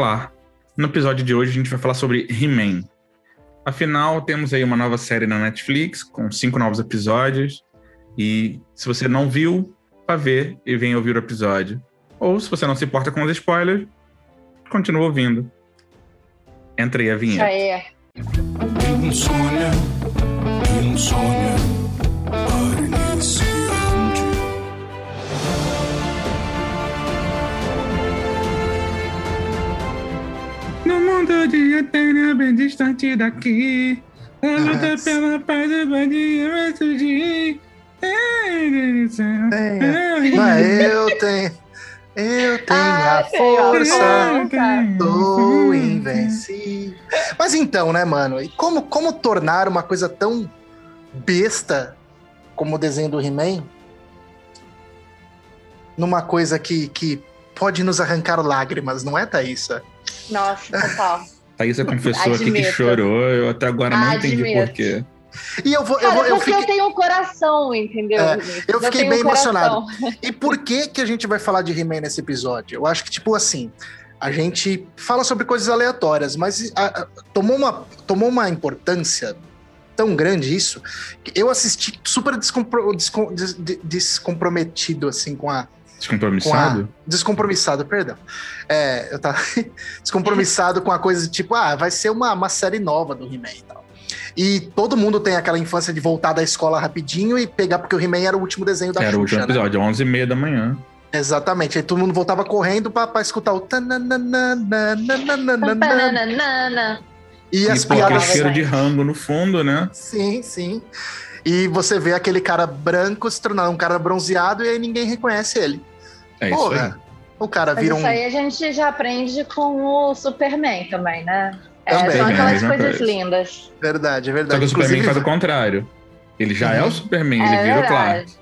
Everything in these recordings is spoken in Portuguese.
Olá! No episódio de hoje a gente vai falar sobre He-Man. Afinal, temos aí uma nova série na Netflix com cinco novos episódios. E se você não viu, vá ver e venha ouvir o episódio. Ou se você não se importa com os spoilers, continua ouvindo. Entra aí a vinheta. Aí. Insônia, insônia, No mundo de eterna bem distante daqui, a luta pela paz e bandia vai surgir. Mas eu tenho. Eu tenho Ah, a ó, força. cara. Tô invencível. Mas então, né, mano? E como, como tornar uma coisa tão besta como o desenho do He-Man numa coisa que, que pode nos arrancar lágrimas, não é, Thaísa? Nossa, total. Thaísa confessou aqui que chorou, eu até agora não entendi Admito. por quê. E eu vou. Eu, Cara, vou, eu, porque eu fiquei, tenho um coração, entendeu? É, eu fiquei tenho bem um coração. emocionado. E por que que a gente vai falar de He-Man nesse episódio? Eu acho que, tipo assim, a gente fala sobre coisas aleatórias, mas a- a- tomou, uma, tomou uma importância tão grande isso, que eu assisti super descompro- descom- des- de- descomprometido, assim, com a, Descompromissado? Descompromissado, perdão. É, eu tava descompromissado com a coisa de tipo, ah, vai ser uma, uma série nova do He-Man e tal. E todo mundo tem aquela infância de voltar da escola rapidinho e pegar, porque o He-Man era o último desenho da Era o último Xuxa, né? episódio, 11h30 da manhã. Exatamente. Aí todo mundo voltava correndo pra, pra escutar o. E as e pô, aquele piadas. né? cheiro de rango no fundo, né? Sim, sim. E você vê aquele cara branco se tornar um cara bronzeado e aí ninguém reconhece ele. É isso aí. Porra, o cara Mas vira isso um. aí a gente já aprende com o Superman também, né? É, Também. são É aquelas mesma coisas coisa. lindas. Verdade, é Só verdade. que o Superman Inclusive- faz o contrário. Ele já é Uhum. o Superman, ele É vira o. Clark.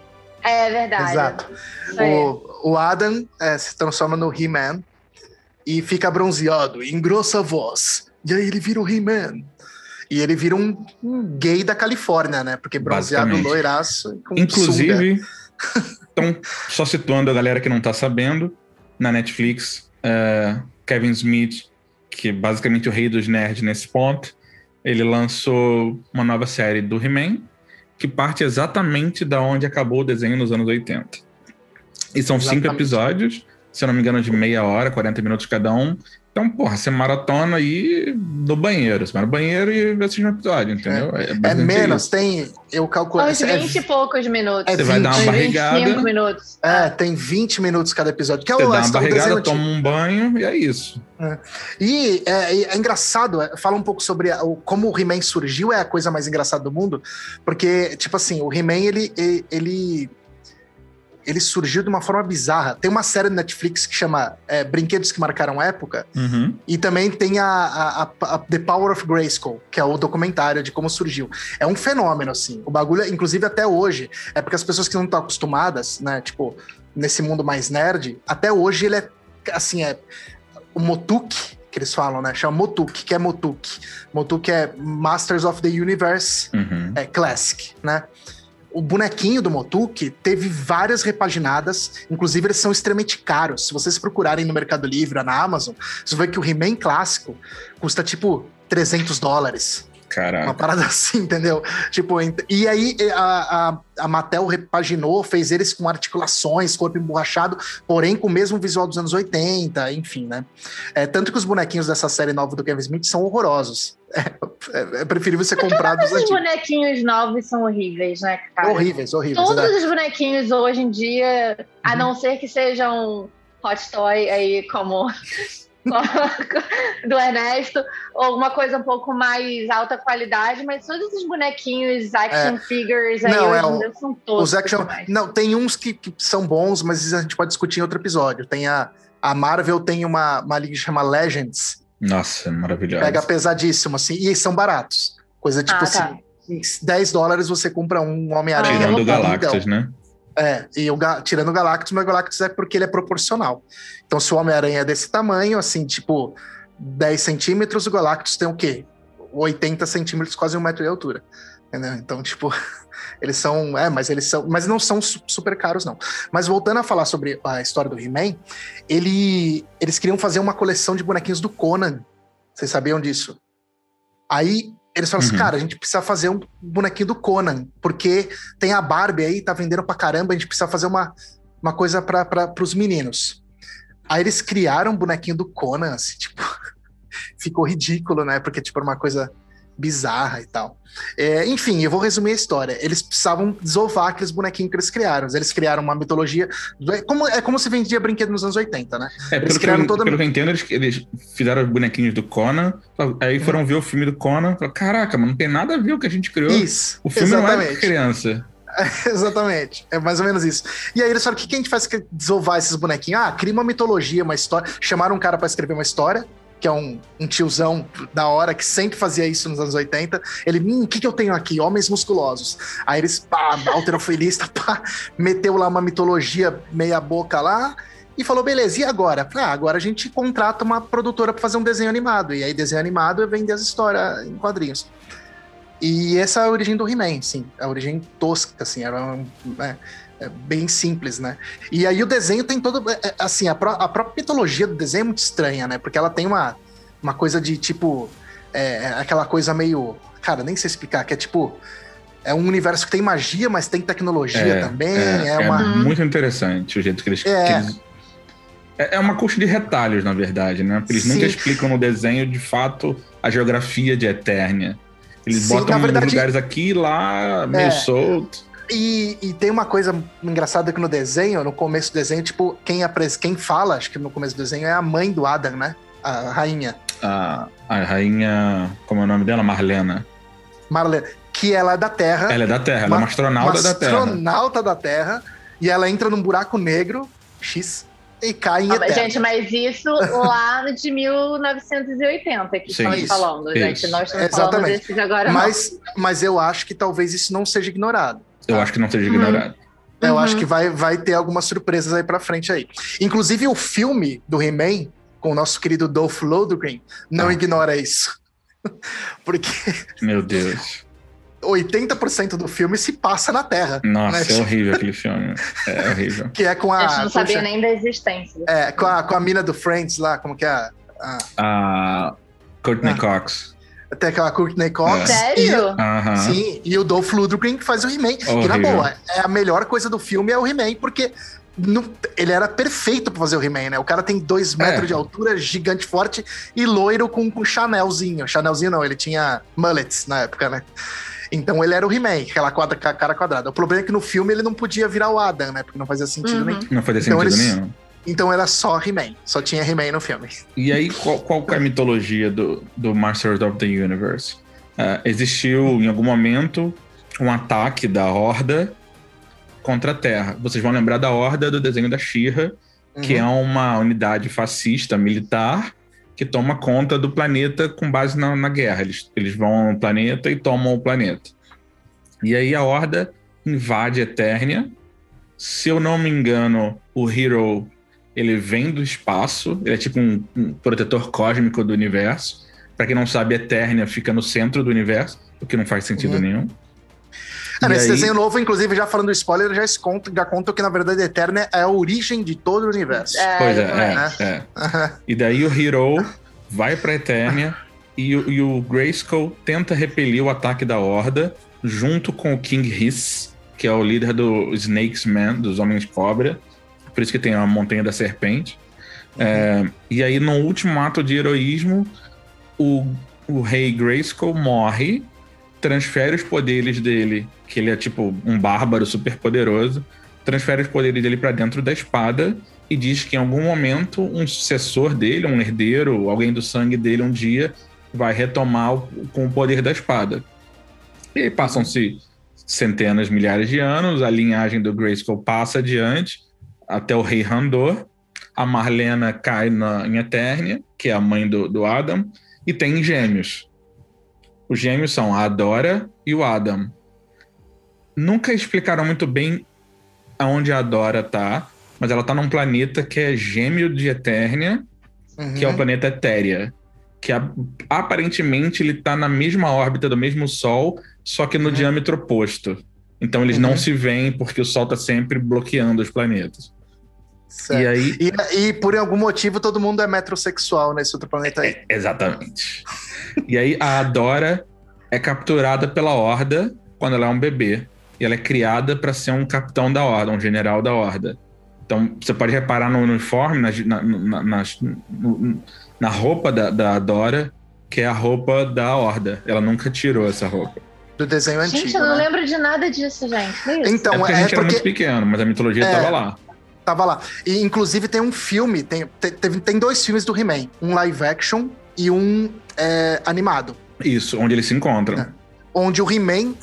É verdade. Exato. Isso. O, o Adam é, se transforma no He-Man e fica bronzeado, engrossa a voz. E aí ele vira o He-Man. E ele vira um, um gay da Califórnia, né? Porque bronzeado, loiraço. Com. Inclusive, então, só situando a galera que não tá sabendo, na Netflix, é, Kevin Smith, que é basicamente o rei dos nerds nesse ponto, ele lançou uma nova série do He-Man, que parte exatamente da onde acabou o desenho nos anos 80. E são cinco Exatamente. episódios, se eu não me engano, de meia hora, 40 minutos cada um. Então, porra, você maratona aí no banheiro. Você vai no banheiro e assiste um episódio, entendeu? É basicamente menos, isso. tem. Eu calculo. Uns É, 20 e poucos minutos. é Você vai dar uma barrigada. 25 minutos. é, tem 20 minutos cada episódio. Que é Você o, dá a uma barrigada, toma um banho e é isso. E é, e é engraçado, é, fala um pouco sobre a- o, como o He-Man surgiu, é a coisa mais engraçada do mundo, porque, tipo assim, o He-Man, ele, ele, ele, surgiu de uma forma bizarra. Tem uma série no Netflix que chama é, Brinquedos que Marcaram Época, Uhum. e também tem a, a- a- The Power of Grayskull, que é o documentário de como surgiu. É um fenômeno, assim. O bagulho, inclusive até hoje, é porque as pessoas que não estão acostumadas, né, tipo, nesse mundo mais nerd, até hoje ele é, assim, é o Motuk, que eles falam, né? Chama Motuk, que é Motuk. Motuk é Masters of the Universe Uhum. é, Classic, né? O bonequinho do Motuk teve várias repaginadas, inclusive eles são extremamente caros. Se vocês procurarem no Mercado Livre, na Amazon, vão ver que o He-Man clássico custa tipo 300 dólares. Uma Caraca. parada assim, entendeu? Tipo, ent- e aí a, a, a Mattel repaginou, fez eles com articulações, corpo emborrachado, porém com o mesmo visual dos anos 80, enfim, né? É, tanto que os bonequinhos dessa série nova do Kevin Smith são horrorosos. É, é preferível você comprar dos Esses antigos. bonequinhos novos são horríveis, né, cara? Horríveis, horríveis. Todos né? os bonequinhos hoje em dia, a Uhum. não ser que sejam hot toy aí como do Ernesto, ou alguma coisa um pouco mais alta qualidade, mas todos os bonequinhos action figures aí Não, hoje é o- são todos. Os action. demais. Não, tem uns que, que são bons, mas a gente pode discutir em outro episódio. Tem a. A Marvel tem uma, uma liga que chama Legends, Nossa, maravilhoso. pega pesadíssimo, assim, e são baratos. Coisa tipo Ah, tá. assim, em 10 dólares você compra um Homem-Aranha. Ah, Tirando lindão. Galactus, né? É, e o, tirando o Galactus, mas o Galactus é porque ele é proporcional. Então, se o Homem-Aranha é desse tamanho, assim, tipo 10 centímetros, o Galactus tem o quê? 80 centímetros, quase um metro de altura. Entendeu? Então, tipo, eles são. É, mas eles são. Mas não são su- super caros, não. Mas voltando a falar sobre a história do He-Man, ele, eles queriam fazer uma coleção de bonequinhos do Conan. Vocês sabiam disso? Aí eles falaram Uhum. assim, cara, a gente precisa fazer um bonequinho do Conan, porque tem a Barbie aí, tá vendendo pra caramba, a gente precisa fazer uma, uma coisa para pros meninos. Aí eles criaram um bonequinho do Conan, assim, tipo, ficou ridículo, né? Porque, tipo, era uma coisa bizarra e tal. É, enfim, eu vou resumir a história. Eles precisavam desovar aqueles bonequinhos que eles criaram. Eles criaram uma mitologia. É como, é como se vendia brinquedo nos anos 80, né? É, Eles pelo, que criaram eu, toda- pelo que eu entendo, eles, eles fizeram os bonequinhos do Conan, aí foram ver o filme do Conan, falaram, caraca, mano, não tem nada a ver o que a gente criou. Isso. O filme não é pra exatamente. criança. Exatamente. É mais ou menos isso. E aí eles falaram: o que, que a gente faz pra desovar esses bonequinhos? Ah, cria uma mitologia, uma história. Chamaram um cara pra escrever uma história, que é um, um tiozão da hora que sempre fazia isso nos anos 80. Ele, hum, o que, que eu tenho aqui? Homens musculosos. Aí eles, pá, alterofilista, pá, meteu lá uma mitologia meia-boca lá. E falou, beleza, e agora? Ah, agora a gente contrata uma produtora pra fazer um desenho animado. E aí, desenho animado é vender as histórias em quadrinhos. E essa é a origem do He-Man, sim. A origem tosca, assim, era um, é, é bem simples, né? E aí o desenho tem todo. é, é, assim, a, pró- a própria mitologia do desenho é muito estranha, né? Porque ela tem uma, uma coisa de tipo. é, é aquela coisa meio. Cara, nem sei explicar, que é tipo. É um universo que tem magia, mas tem tecnologia também. É, é uma. muito interessante o jeito que eles. É. que eles- é, é uma coxa de retalhos, na verdade, né? Porque eles Sim. nunca explicam no desenho, de fato, a geografia de Eternia. Eles Sim, botam verdade- uns lugares aqui e lá, meio É. solto. E, e tem uma coisa engraçada que no desenho, no começo do desenho, tipo, quem, apres- quem fala, acho que no começo do desenho, é a mãe do Adam, né? A rainha. A, a rainha. Como é o nome dela? Marlena. Marlene. Que ela é da Terra. Ela é da Terra, ela é Uma- uma astronauta uma da Terra. astronauta da Terra. E ela entra num buraco negro, X, e cai em Ah, mas, Eterna. gente, mas isso lá de 1980 que Sim, estamos isso, falando, gente. isso. Nós estamos falando Exatamente. desses agora. mas, mas eu acho que talvez isso não seja ignorado. Eu acho que não seja Uhum. ignorado. Eu Uhum. acho que vai, vai ter algumas surpresas aí pra frente aí. Inclusive, o filme do He-Man, com o nosso querido Dolph Lundgren, não Ah. ignora isso. Porque Meu Deus. 80% do filme se passa na Terra. Nossa, né? é horrível aquele filme. É horrível. Que é com A a. gente não sabia poxa, nem da existência. é, com a, com a mina do Friends lá, como que é? A, A Courtney Ah. Cox. até aquela Courtney Cox. É. Sério? Aham. Sim, e o Dolph Lundgren que faz o He-Man. Que, na boa, é a melhor coisa do filme é o He-Man, porque não- ele era perfeito pra fazer o He-Man, né? O cara tem dois metros É. de altura, gigante, forte e loiro com, com Chanelzinho. Chanelzinho não, ele tinha mullets na época, né? Então ele era o He-Man, aquela quadra, ca- cara quadrada. O problema é que no filme ele não podia virar o Adam, né? Porque não fazia sentido Uhum. nenhum. Não fazia Então sentido eles- nenhum. Então era só He-Man. Só tinha He-Man no filme. E aí, qual, qual é a mitologia do, do Masters of the Universe? Ah, existiu, em algum momento, um ataque da Horda contra a Terra. Vocês vão lembrar da Horda do desenho da She-Ra, que é Uhum. uma unidade fascista militar que toma conta do planeta com base na, na guerra. Eles, eles vão no planeta e tomam o planeta. E aí a Horda invade Eternia. Se eu não me engano, o Hero ele vem do espaço, ele é tipo um, um protetor cósmico do universo. Pra quem não sabe, Eternia fica no centro do universo, o que não faz sentido Uhum. nenhum. É, E nesse aí- desenho novo, inclusive, já falando do spoiler, já, se conta, já conta que, na verdade, Eterna é a origem de todo o universo. É, Pois é, exatamente. é, é. E daí o Hero vai pra Eternia e, o- e o Grayskull tenta repelir o ataque da Horda junto com o King Hiss, que é o líder do Snakes Man, dos Homens Cobra. Por isso que tem a Montanha da Serpente. É, e aí, no último ato de heroísmo, o, o rei Grayskull morre, transfere os poderes dele, que ele é tipo um bárbaro super poderoso, transfere os poderes dele pra dentro da espada e diz que em algum momento um sucessor dele, um herdeiro, alguém do sangue dele um dia vai retomar o- com o poder da espada. E aí passam-se centenas, milhares de anos, a linhagem do Grayskull passa adiante até o rei Randor, a Marlena cai na, em Eternia, que é a mãe do, do Adam, e tem gêmeos. Os gêmeos são a Adora e o Adam. Nunca explicaram muito bem aonde a Adora tá, mas ela tá num planeta que é gêmeo de Eternia, Uhum. que é o planeta Etéria. que aparentemente ele tá na mesma órbita do mesmo Sol, só que no Uhum. diâmetro oposto. Então eles Uhum. não se veem porque o Sol tá sempre bloqueando os planetas. Certo. E aí. E, e por algum motivo todo mundo é metrosexual nesse outro planeta aí. É, exatamente. e aí a Adora é capturada pela Horda quando ela é um bebê. E ela é criada para ser um capitão da Horda, um general da Horda. Então você pode reparar no uniforme, na, na, na, na roupa da, da Adora, que é a roupa da Horda. Ela nunca tirou essa roupa. Do desenho Gente, antigo. eu não né? lembro de nada disso, gente. Isso? Então, é porque a é gente era porque muito pequeno, mas a mitologia É. estava lá. Tava lá. E inclusive tem um filme, tem, tem, tem dois filmes do He-Man, um live action e um é, animado. Isso, onde eles se encontram. É. Onde o He-Man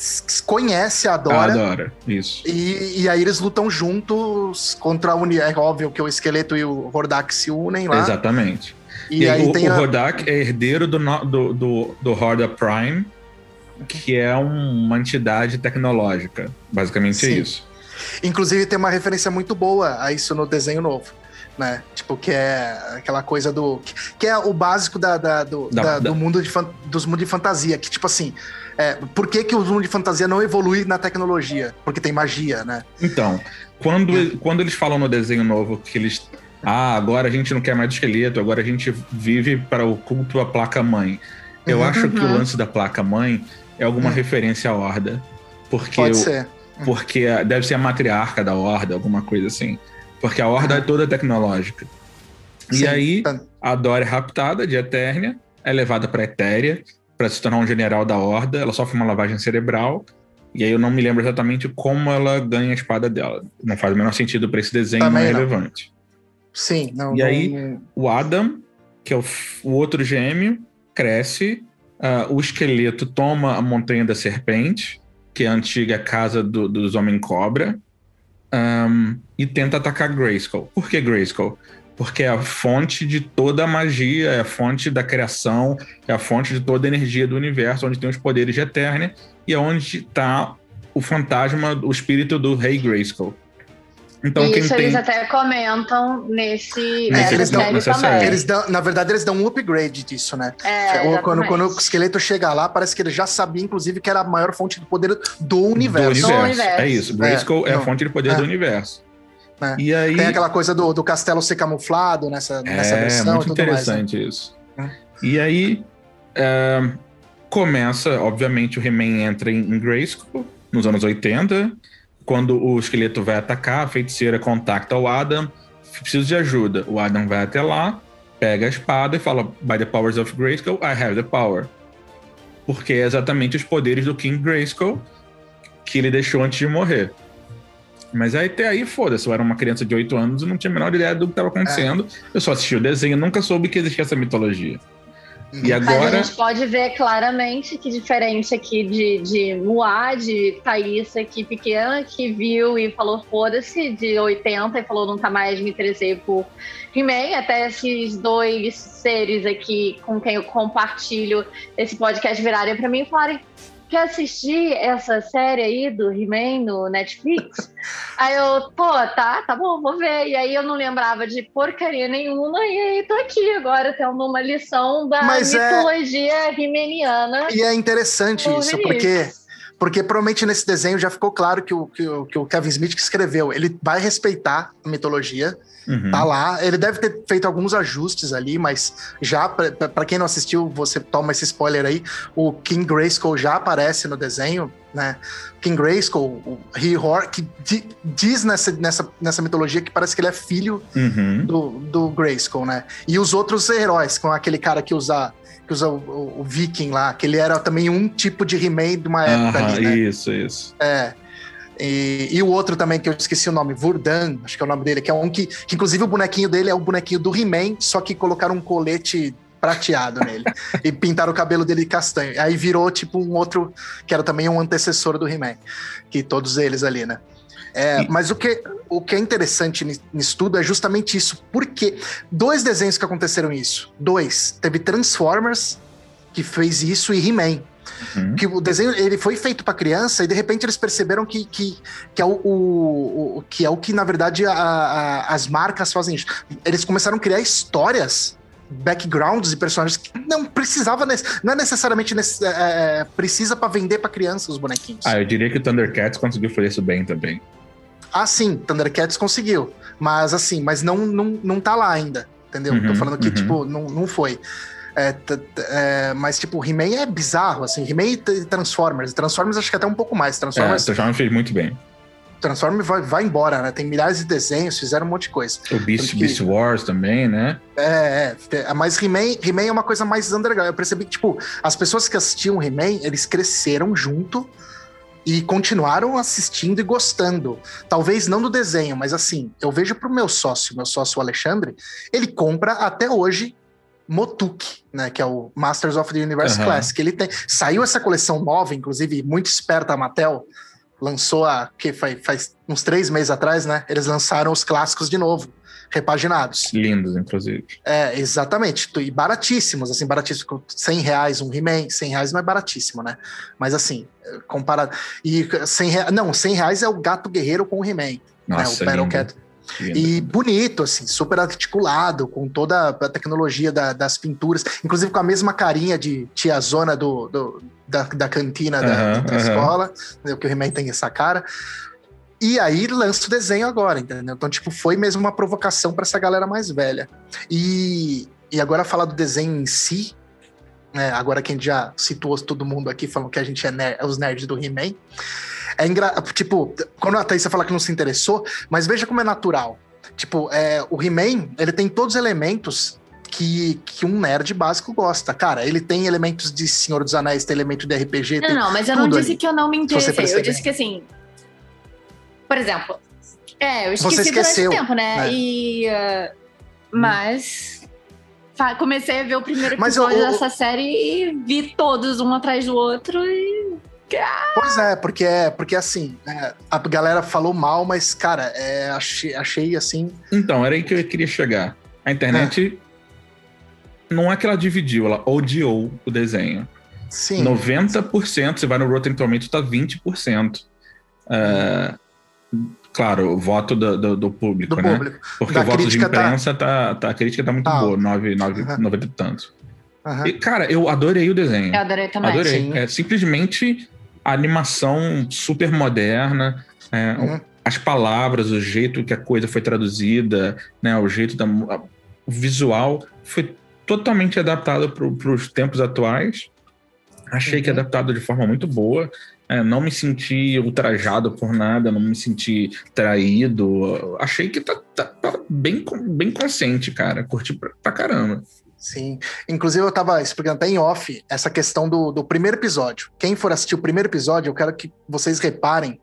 conhece a A Adora. Adora. Isso. E, e aí eles lutam juntos contra a Uni... É óbvio que o esqueleto e o Hordak se unem lá. Exatamente. E, E, aí o, tem o a... Rodak é herdeiro do, do, do, do Horda Prime, que é um- uma entidade tecnológica. Basicamente é Sim. isso. Inclusive tem uma referência muito boa a isso no desenho novo. Né? Tipo, que é aquela coisa do. Que é o básico da, da- do, Da- da- da- do mundo de fan- dos mundos de fantasia. Que, tipo assim, é, por que, que o mundo de fantasia não evolui na tecnologia? Porque tem magia, né? Então, quando, quando eles falam no desenho novo que eles. Ah, agora a gente não quer mais esqueleto, agora a gente vive para o culto à placa-mãe. Eu Uhum. acho que o Uhum. lance da placa-mãe é alguma Hum. referência à Horda. Porque, Pode o- ser. Porque deve ser a matriarca da Horda, alguma coisa assim. Porque a Horda é toda tecnológica. E Sim, aí, tá- a Dora é raptada de Eternia, é levada para Etéria para se tornar um general da Horda. Ela sofre uma lavagem cerebral. E aí eu não me lembro exatamente como ela ganha a espada dela. Não faz o menor sentido para esse desenho, Também não é não. relevante. Sim, não. E não- aí- O Adam, que é o, o outro gêmeo, cresce. ah, o esqueleto toma a Montanha da Serpente, que é a antiga casa do- dos Homem-Cobra, ahm, e tenta atacar Grayskull. Por que Grayskull? Porque é a fonte de toda a magia, é a fonte da criação, é a fonte de toda a energia do universo, onde tem os poderes de Eternia, e é onde está o fantasma, o espírito do Rei Grayskull. Então, E quem isso tem... eles até comentam nesse, eles dão- série. Eles dão, na verdade, eles dão um upgrade disso, né? É, Ou quando, quando o esqueleto chega lá, parece que ele já sabia, inclusive, que era a maior fonte de poder do universo. Do universo. universo. É isso. Grayskull é, a não. fonte de poder É. do universo. É. E aí. Tem aquela coisa do, do castelo ser camuflado nessa, nessa é versão muito e tudo mais. né? interessante isso. É. E aí. é, começa, obviamente, o He-Man entra em, em Grayskull nos anos 80. Quando o esqueleto vai atacar, a feiticeira contacta o Adam. Preciso de ajuda. O Adam vai até lá, pega a espada e fala: By the powers of Grayskull, I have the power. Porque é exatamente os poderes do King Grayskull que ele deixou antes de morrer. Mas aí até aí, foda-se, eu era uma criança de 8 anos e não tinha a menor ideia do que estava acontecendo. Eu só assisti o desenho, nunca soube que existia essa mitologia. E Mas a agora. gente pode ver claramente que diferente aqui de, de Moá, de Thaís aqui pequena, que viu e falou foda-se, de 80 e falou nunca mais me interessei por He-Man, até esses dois seres aqui com quem eu compartilho esse podcast virarem pra mim e falarem quer assistir essa série aí do He-Man no Netflix? aí eu, pô, tá, tá bom, vou ver. E aí eu não lembrava de porcaria nenhuma, e aí tô aqui agora tendo uma lição da Mas é- mitologia rimeniana. E é interessante isso, porque, porque provavelmente nesse desenho já ficou claro que o, que, o, que o Kevin Smith que escreveu, ele vai respeitar a mitologia, Uhum. tá lá. Ele deve ter feito alguns ajustes ali, mas já, pra quem não assistiu, você toma esse spoiler aí, o King Grayskull já aparece no desenho, né? King Grayskull, o He-Hor, que di- diz nessa, nessa, nessa mitologia que parece que ele é filho Uhum. do, do Grayskull, né? E os outros heróis, com aquele cara que usa, que usa o, o- o Viking lá, que ele era também um tipo de He-Man de uma época Aham, ali, né? Isso, isso. É. E, e o outro também, que eu esqueci o nome, Vurdan, acho que é o nome dele, que é um que, que inclusive o bonequinho dele é o bonequinho do He-Man, só que colocaram um colete prateado nele e pintaram o cabelo dele de castanho. Aí virou tipo um outro, que era também um antecessor do He-Man, que todos eles ali, né? É, Mas o que, o que é interessante ni- nisso tudo é justamente isso. Porque dois desenhos que aconteceram isso. Dois. Teve Transformers, que fez isso, e He-Man Uhum. que o desenho ele foi feito para criança e de repente eles perceberam que, que, que, é, o, o- que é o que na verdade a- a- as marcas fazem isso. Eles começaram a criar histórias backgrounds e personagens que não precisava, não é necessariamente é, é, precisa pra vender pra criança os bonequinhos. Ah, eu diria que o Thundercats conseguiu fazer isso bem também. Ah, sim, Thundercats conseguiu. Mas assim, mas não, não, não tá lá ainda. Entendeu? Tô Uhum, falando que, uhum. tipo, não, não foi. É, é, mas, tipo, He-Man é bizarro, assim. He-Man e Transformers. Transformers acho que até um pouco mais. É, Transformers, o Transformers fez muito bem. Transformers vai, vai embora, né? Tem milhares de desenhos, fizeram um monte de coisa. O Beast, Porque- Beast Wars também, né? É, é, é, mas He-Man He-Man é uma coisa mais underground. Eu percebi que, tipo, as pessoas que assistiam He-Man, eles cresceram junto e continuaram assistindo e gostando. Talvez não do desenho, mas assim, eu vejo pro meu sócio, meu sócio Alexandre, ele compra até hoje Motuk, né, que é o Masters of the Universe Aham. Classic. Ele tem, saiu essa coleção nova, inclusive muito esperta a Mattel, lançou a que faz, faz uns três meses atrás, né? Eles lançaram os clássicos de novo, repaginados. Lindos, inclusive. É, exatamente. E baratíssimos, assim, baratíssimos. Com 100 reais um He-Man, 100 reais não é baratíssimo, né? Mas assim, comparado. E 100 reais. Não, 100 reais é o gato guerreiro com o He-Man. Né? Nossa, O Battle. Cat. Lindo. E bonito, assim, super articulado, com toda a tecnologia da- das pinturas, inclusive com a mesma carinha de tiazona do, do- da, da cantina da, Aham, da aham. escola, né, que o He-Man tem essa cara. E aí lança o desenho agora, entendeu? Então, tipo, foi mesmo uma provocação para essa galera mais velha. E, e agora falar do desenho em si, né, agora que a gente já situou todo mundo aqui falando que a gente é, ner- é os nerds do He-Man, é engra... tipo, quando a Thaisa fala que não se interessou, mas veja como é natural. Tipo, é, o He-Man, ele tem todos os elementos que, que um nerd básico gosta. Cara, ele tem elementos de Senhor dos Anéis, tem elemento de RPG, Não, não, mas eu não disse ali. que eu não me você interessei. Eu disse que assim. Por exemplo, é, eu Você esqueci esqueceu, durante o tempo, né? né? E. uh, mas. Comecei a ver o primeiro Mas eu- episódio eu- dessa série e vi todos um atrás do outro e. Pois é, porque é, porque assim, é, a galera falou mal, mas, cara, é, achei, achei assim. Então, era aí que eu queria chegar. A internet não é que ela dividiu, ela odiou o desenho. Sim. 90%, você vai no Rotten Tomatoes, tá 20%. É, claro, o voto do, do- do público, do né? público. Porque Da o voto de tá- imprensa tá... Tá, a crítica tá muito Tá boa, alto. 9, 9, Aham. 90 e tantos. Aham. E, cara, eu adorei o desenho. Eu adorei também. Adorei. Sim. É simplesmente a animação super moderna, é, Uhum. as palavras, o jeito que a coisa foi traduzida, né, o jeito da o visual foi totalmente adaptado para os tempos atuais. Achei que Uhum. adaptado de forma muito boa. É, não me senti ultrajado por nada, não me senti traído. Achei que tá, tá- tá bem, bem consciente, cara. Curti pra, pra caramba. Sim. Inclusive, eu tava explicando até em off essa questão do, do primeiro episódio. Quem for assistir o primeiro episódio, eu quero que vocês reparem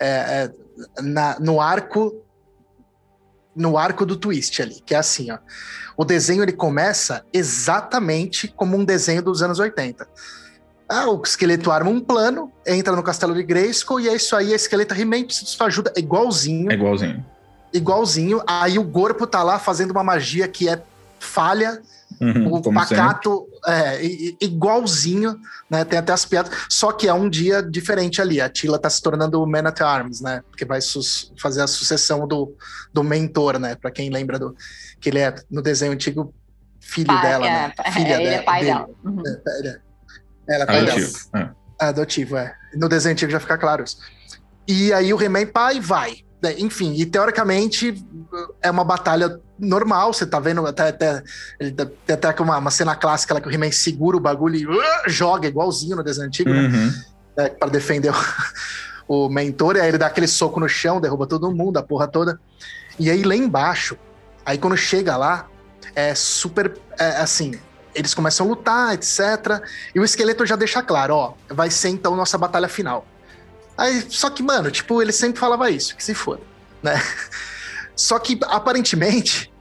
é, é, na- no arco. No arco do twist ali, que é assim, ó. O desenho ele começa exatamente como um desenho dos anos 80. Ah, o esqueleto arma um plano, entra no castelo de Grayskull e é isso aí, a precisa de sua ajuda, é igualzinho É igualzinho. igualzinho. Aí o corpo tá lá fazendo uma magia que é falha, Uhum, o pacato é igualzinho, né? Tem até as piadas, só que é um dia diferente ali. A Tila tá se tornando o Man at Arms, né? Porque vai fazer a sucessão do, do mentor, né? Pra quem lembra do que ele é no desenho antigo filho Pai, dela, é, né? é, Filha ele é dela- pai dele. dela. Uhum. Ele é- Ela é pai dela. Adotivo. É. Adotivo, é. No desenho antigo já fica claro isso. E aí o He-Man pai vai. Né? Enfim, e teoricamente é uma batalha normal, você tá vendo até, até, tá- tem até uma, uma cena clássica lá que o He-Man segura o bagulho e uh, joga igualzinho no desenho antigo, né? Uhum. né, para defender o, o mentor, e aí ele dá aquele soco no chão, derruba todo mundo, a porra toda. E aí lá embaixo, aí quando chega lá, é super é, assim. Eles começam a lutar, etc. E o esqueleto já deixa claro, ó, vai ser então nossa batalha final. Aí, só que, mano, tipo, ele sempre falava isso, que se foda, né? Só que, aparentemente,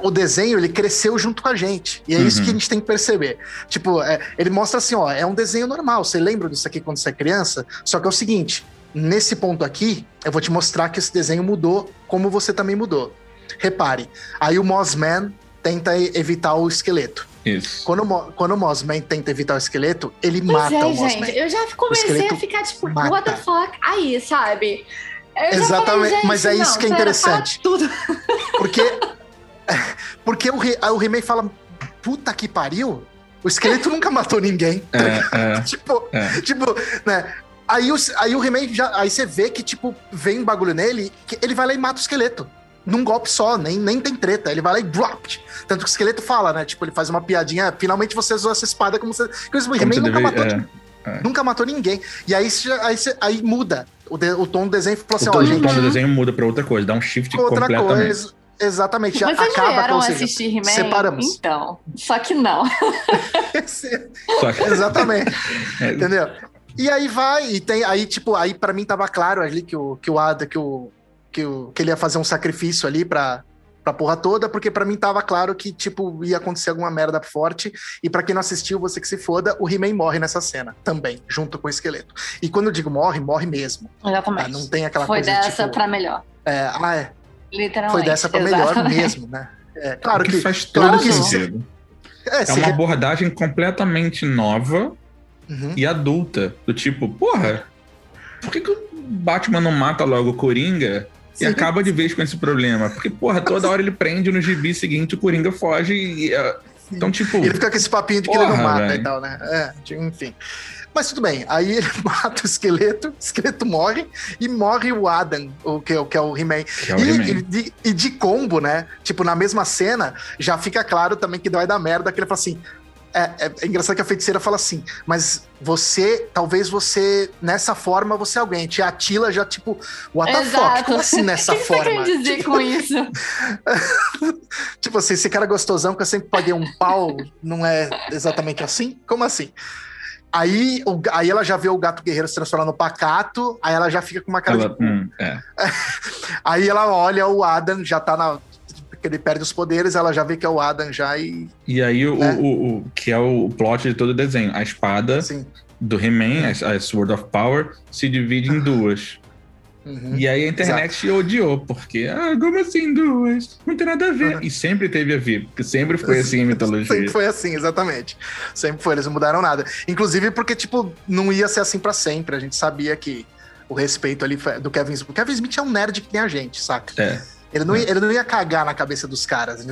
o desenho, ele cresceu junto com a gente. E é isso Uhum. que a gente tem que perceber. Tipo, é, ele mostra assim, ó, é um desenho normal. Você lembra disso aqui quando você é criança? Só que é o seguinte, nesse ponto aqui, eu vou te mostrar que esse desenho mudou como você também mudou. Repare, aí o Mossman tenta evitar o esqueleto. Isso. Quando quando o Mossman tenta evitar o esqueleto, ele Pois mata é, o Mossman. gente. Eu já comecei a esqueleto ficar tipo, mata. what the fuck? Aí, sabe? Eu Exatamente, falei, mas é isso não, que é pera, interessante. Tudo. Porque Porque o, He- o He-Man fala: puta que pariu, o esqueleto nunca matou ninguém. É, é, tipo, é. tipo, né? Aí, o- aí o He-Man já. Aí você vê que, tipo, vem um bagulho nele, que ele vai lá e mata o esqueleto. Num golpe só, nem, nem tem treta. Ele vai lá e drop. Tanto que o esqueleto fala, né? Tipo, ele faz uma piadinha. Finalmente você usou essa espada como você. Porque o He-Man nunca deve- matou é. ninguém. Nunca matou ninguém. E aí, aí, aí muda. O, de- o tom do desenho falou O assim: tom, ó, o gente, tom do desenho muda pra outra coisa, dá um shift outra completamente. coisa. Exatamente. Vocês acaba vieram ou seja, assistir He-Man? separamos. Então, só que não. Só que, Exatamente. é, Entendeu? E aí vai, e tem. Aí, tipo, aí pra mim tava claro ali que o, que o Ada, que o, que o. que ele ia fazer um sacrifício ali pra, pra porra toda, porque pra mim tava claro que, tipo, ia acontecer alguma merda forte. E pra quem não assistiu, você que se foda, o He-Man morre nessa cena também, junto com o esqueleto. E quando eu digo morre, morre mesmo. tá? Exatamente. Não tem aquela Foi coisa dessa tipo, pra melhor. é, ah, é, Literalmente. foi dessa pra melhor exatamente. mesmo, né? É, claro que que. faz todo claro que sentido. É, É se uma re- abordagem completamente nova Uhum. e adulta. Do tipo, porra, por que, que o Batman não mata logo o Coringa e Sim. acaba de vez com esse problema? Porque, porra, toda hora ele prende no gibi seguinte, o Coringa foge e. é, Então, tipo. E ele fica com esse papinho de que ele não Porra, mata velho. e tal, né? É, enfim. Mas tudo bem. Aí ele mata o esqueleto, o esqueleto morre e morre o Adam, o que, é o que é o He-Man. é E, He-Man. e de, e de combo, né? Tipo, na mesma cena, já fica claro também que vai dar merda, que ele fala assim. É, é- é engraçado que a feiticeira fala assim, mas você, talvez você, nessa forma, você é alguém. Tia Atila já, tipo, what the fuck? Como assim O nessa que que você forma? quer dizer com isso? Tipo assim, esse cara gostosão que eu sempre paguei um pau, não é exatamente assim? Como assim? Aí, o- aí ela já vê o gato guerreiro se transformar no pacato, aí ela já fica com uma cara Ela, de. hum, é. Aí ela olha o Adam, já tá na. Que ele perde os poderes, ela já vê que é o Adam já e. E aí, o, Né? o, o- que é o plot de todo o desenho. A espada Assim. do He-Man, a, a Sword of Power, se divide em duas. uhum. E aí a internet odiou, porque, ah, como assim duas? Não tem nada a ver. Uhum. E sempre teve a ver, porque sempre foi assim a mitologia. Sempre foi assim, exatamente. Sempre foi, eles não mudaram nada. Inclusive porque, tipo, não ia ser assim pra sempre. A gente sabia que o respeito ali do Kevin Smith. O Kevin Smith é um nerd que nem a gente, saca? É. Ele não, ia, ele não ia cagar na cabeça dos caras,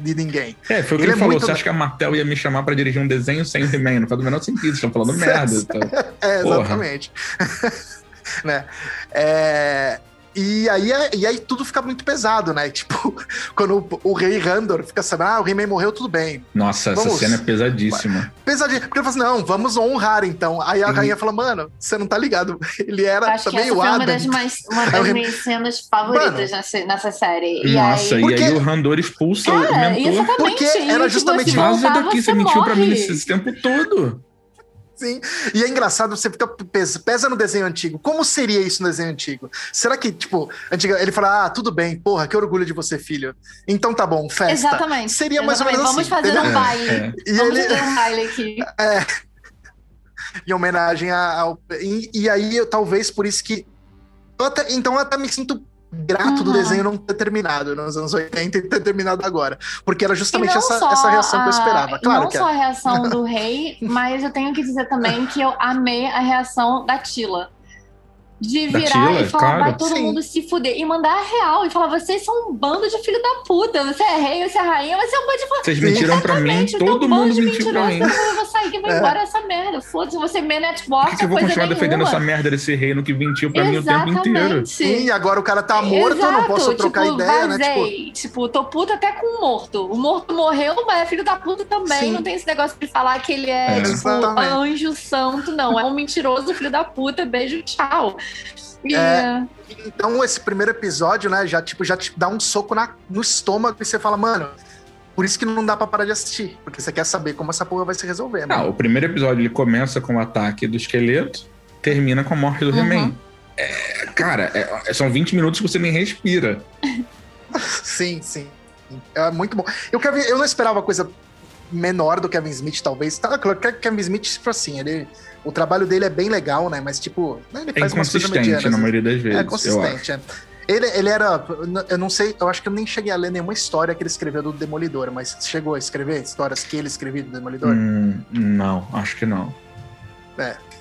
de ninguém. É, foi o que Ele ele, é falou. muito- Você acha que a Martel ia me chamar pra dirigir um desenho sem o He-Man? Não faz o menor sentido, estão falando merda. Então. É, exatamente. né? É, e, aí, é- e aí tudo fica muito pesado, né? Tipo, quando o, o rei Randor fica sabendo, ah, o He-Man morreu, tudo bem. Nossa, essa Vamos. cena é pesadíssima. Pesadinho. Porque ele fala assim, não, vamos honrar então. Aí a Uhum. rainha fala, mano, você não tá ligado. Ele era Acho que também essa o foi uma Adam. das, mais, uma É o das minhas cenas favoritas Mano. nessa, nessa série. E Nossa, aí, e Porque- aí o Randor expulsa o Cara, mentor. exatamente. Porque era tipo, justamente- se Vaza voltar, daqui, você você mentiu pra mim esse tempo todo. Sim. E é engraçado, você fica pesa, pesa no desenho antigo. Como seria isso no desenho antigo? Será que, tipo, antiga, ele fala, ah, tudo bem, porra, que orgulho de você, filho. Então tá bom, festa. Exatamente. Seria mais ou exatamente. menos Vamos assim, fazer entendeu? um baile. É. E Vamos ele, fazer um baile aqui. em homenagem a- ao. E, e aí, eu, talvez por isso que. eu até- então eu até me sinto grato do Uhum. desenho não ter terminado nos anos 80 e ter terminado agora. Porque era justamente essa, essa reação que eu a- esperava. Claro não que é. só a reação do rei, mas eu tenho que dizer também que eu amei a reação da Tila. De virar Tila, e falar, claro. vai todo Sim. mundo se fuder. E mandar a real e falar, vocês são um bando de filho da puta. Você é rei, você é rainha, você é um bando de Vocês mentiram pra mim, Exatamente, todo bando mundo de mentiu pra mim. mentiroso, Eu vou sair que vai É. embora essa merda. Foda-se, você Man Por Network, que, que eu vou continuar nenhuma. defendendo essa merda desse reino que mentiu pra mim o tempo inteiro? Exatamente. Sim, e agora o cara tá morto, eu não posso trocar tipo, ideia, né? Tipo, vazei. Tipo, tô puta até com o morto. O morto morreu, mas é filho da puta também. Sim. Não tem esse negócio de falar que ele é, É. tipo, Exatamente. anjo santo, não. É um mentiroso filho da puta. Beijo, tchau. É. Então, esse primeiro episódio, né, já, tipo, já te dá um soco na- no estômago e você fala, mano, por isso que não dá pra parar de assistir. Porque você quer saber como essa porra vai se resolver, né? Ah, o primeiro episódio ele começa com o ataque do esqueleto, termina com a morte do Uhum. He-Man. É, cara, é- são 20 minutos que você nem respira. Sim, sim. É muito bom. Eu, Kevin, eu não esperava coisa menor do Kevin Smith, talvez. Tá, claro que Kevin Smith, tipo assim, ele, o trabalho dele é bem legal, né? Mas, tipo, né, ele É faz umas coisas inconsistente medianas. na maioria das vezes, É eu acho. consistente, é. Ele, ele era. Eu não sei, eu acho que eu nem cheguei a ler nenhuma história que ele escreveu do Demolidor, mas chegou a escrever histórias que ele escrevia do Demolidor? Hum, não, acho que não.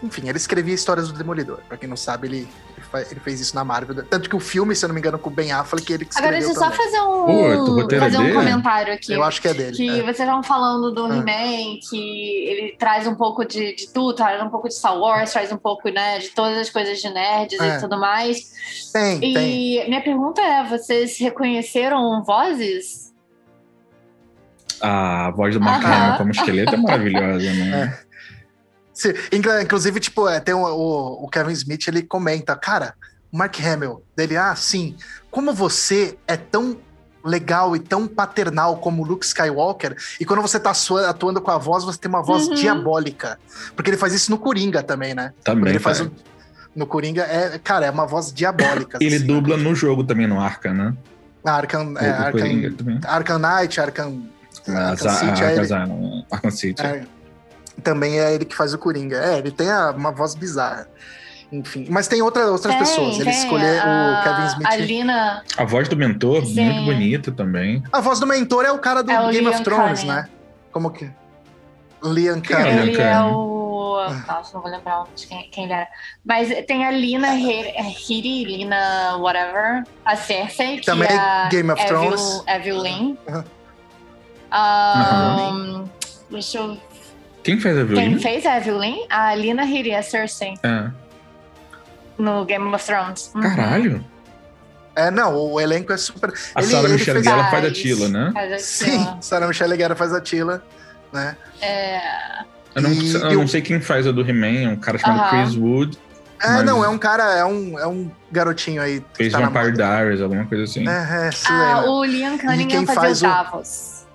Enfim, ele escrevia histórias do Demolidor. Pra quem não sabe, ele, ele fa- ele fez isso na Marvel. Tanto que o filme, se eu não me engano, com o Ben Affleck, ele que Agora, escreveu deixa eu só fazer Pô, um, é fazer um dele? comentário aqui. Eu acho que é dele. Que é. vocês estavam falando do Ah. He-Man, que ele traz um pouco de, de tudo, traz um pouco de Star Wars, traz um pouco, né, de todas as coisas de nerds É. e tudo mais. Tem, E tem. minha pergunta é: vocês reconheceram vozes? A voz do Mark. Hamill como esqueleto é maravilhosa, né? Inclu- inclusive, tipo, é, tem o, o- o Kevin Smith, ele comenta, cara, o Mark Hamill, dele, ah, sim, como você é tão legal e tão paternal como o Luke Skywalker, e quando você tá atuando com a voz, você tem uma voz Uhum. diabólica. Porque ele faz isso no Coringa também, né? Também ele faz o- no Coringa, é, cara, é uma voz diabólica. Ele assim. dubla no jogo também, no Arca, né? Arkham, é, Arkham. Arkham Knight, Arkham, A, Arkham City, Arkham- Arkham City. É, também é ele que faz o Coringa. É, ele tem a- uma voz bizarra. Enfim, mas tem outra, outras Tem, pessoas. Ele escolheu o Kevin Smith. A Lina. A voz do mentor, Sim. muito bonita também. A voz do mentor é o cara do É o Game of Liam Thrones, né? Como que. Liam é Cunningham. Liam Ele é o. Ah. Nossa, não vou lembrar de quem, quem ele era. Mas tem a Lina Hiri, Lina whatever, a Cersei, que Também é Game of Evil, Thrones. Evelyn. Aham. Ahn, Deixa eu. Quem fez a Quem violina? fez a Evelyn? A Lina Hiri, a Cersei, É. no Game of Thrones. Uhum. Caralho. É, não, o elenco é super. A Ele- Sarah ele Michelle fez- Gellar faz a Tila, né? Faz a Sim. Sarah Michelle Gellar faz a Tila, né? É, Eu não, E eu eu- não sei quem faz a do He-Man, é um cara chamado. Chris Wood. É, Mas- não, é um cara, é um, é um garotinho aí. Fez tá Vampire. Diaries, alguma coisa assim. É, é, ah, lembra. o Liam quem Cunningham fazia faz o- Davos.